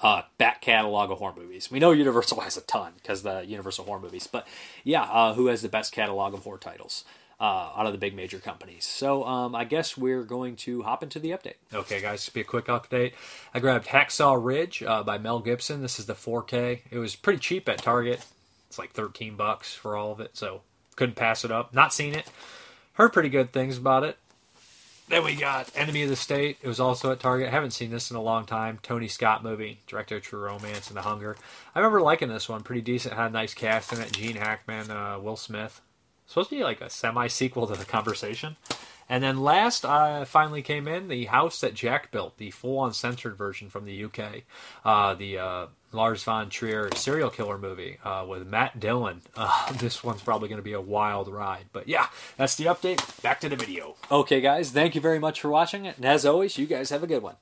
Uh, back catalog of horror movies. We know Universal [laughs] has a ton because the Universal horror movies, but yeah, uh, who has the best catalog of horror titles? Uh, out of the big major companies. So um, I guess we're going to hop into the update. Okay, guys, just be a quick update. I grabbed Hacksaw Ridge uh, by Mel Gibson. This is the 4K. It was pretty cheap at Target. It's like 13 bucks for all of it, so couldn't pass it up. Not seen it. Heard pretty good things about it. Then we got Enemy of the State. It was also at Target. I haven't seen this in a long time. Tony Scott movie, director of True Romance and The Hunger. I remember liking this one. Pretty decent. Had a nice cast in it. Gene Hackman, uh, Will Smith supposed to be like a semi sequel to the conversation. And then last, uh, finally came in the house that Jack built, the full uncensored version from the UK, uh, the uh, Lars von Trier serial killer movie uh, with Matt Dillon. Uh, [laughs] this one's probably going to be a wild ride, but yeah, that's the update. Back to the video. Okay, guys, thank you very much for watching it, and as always, you guys have a good one.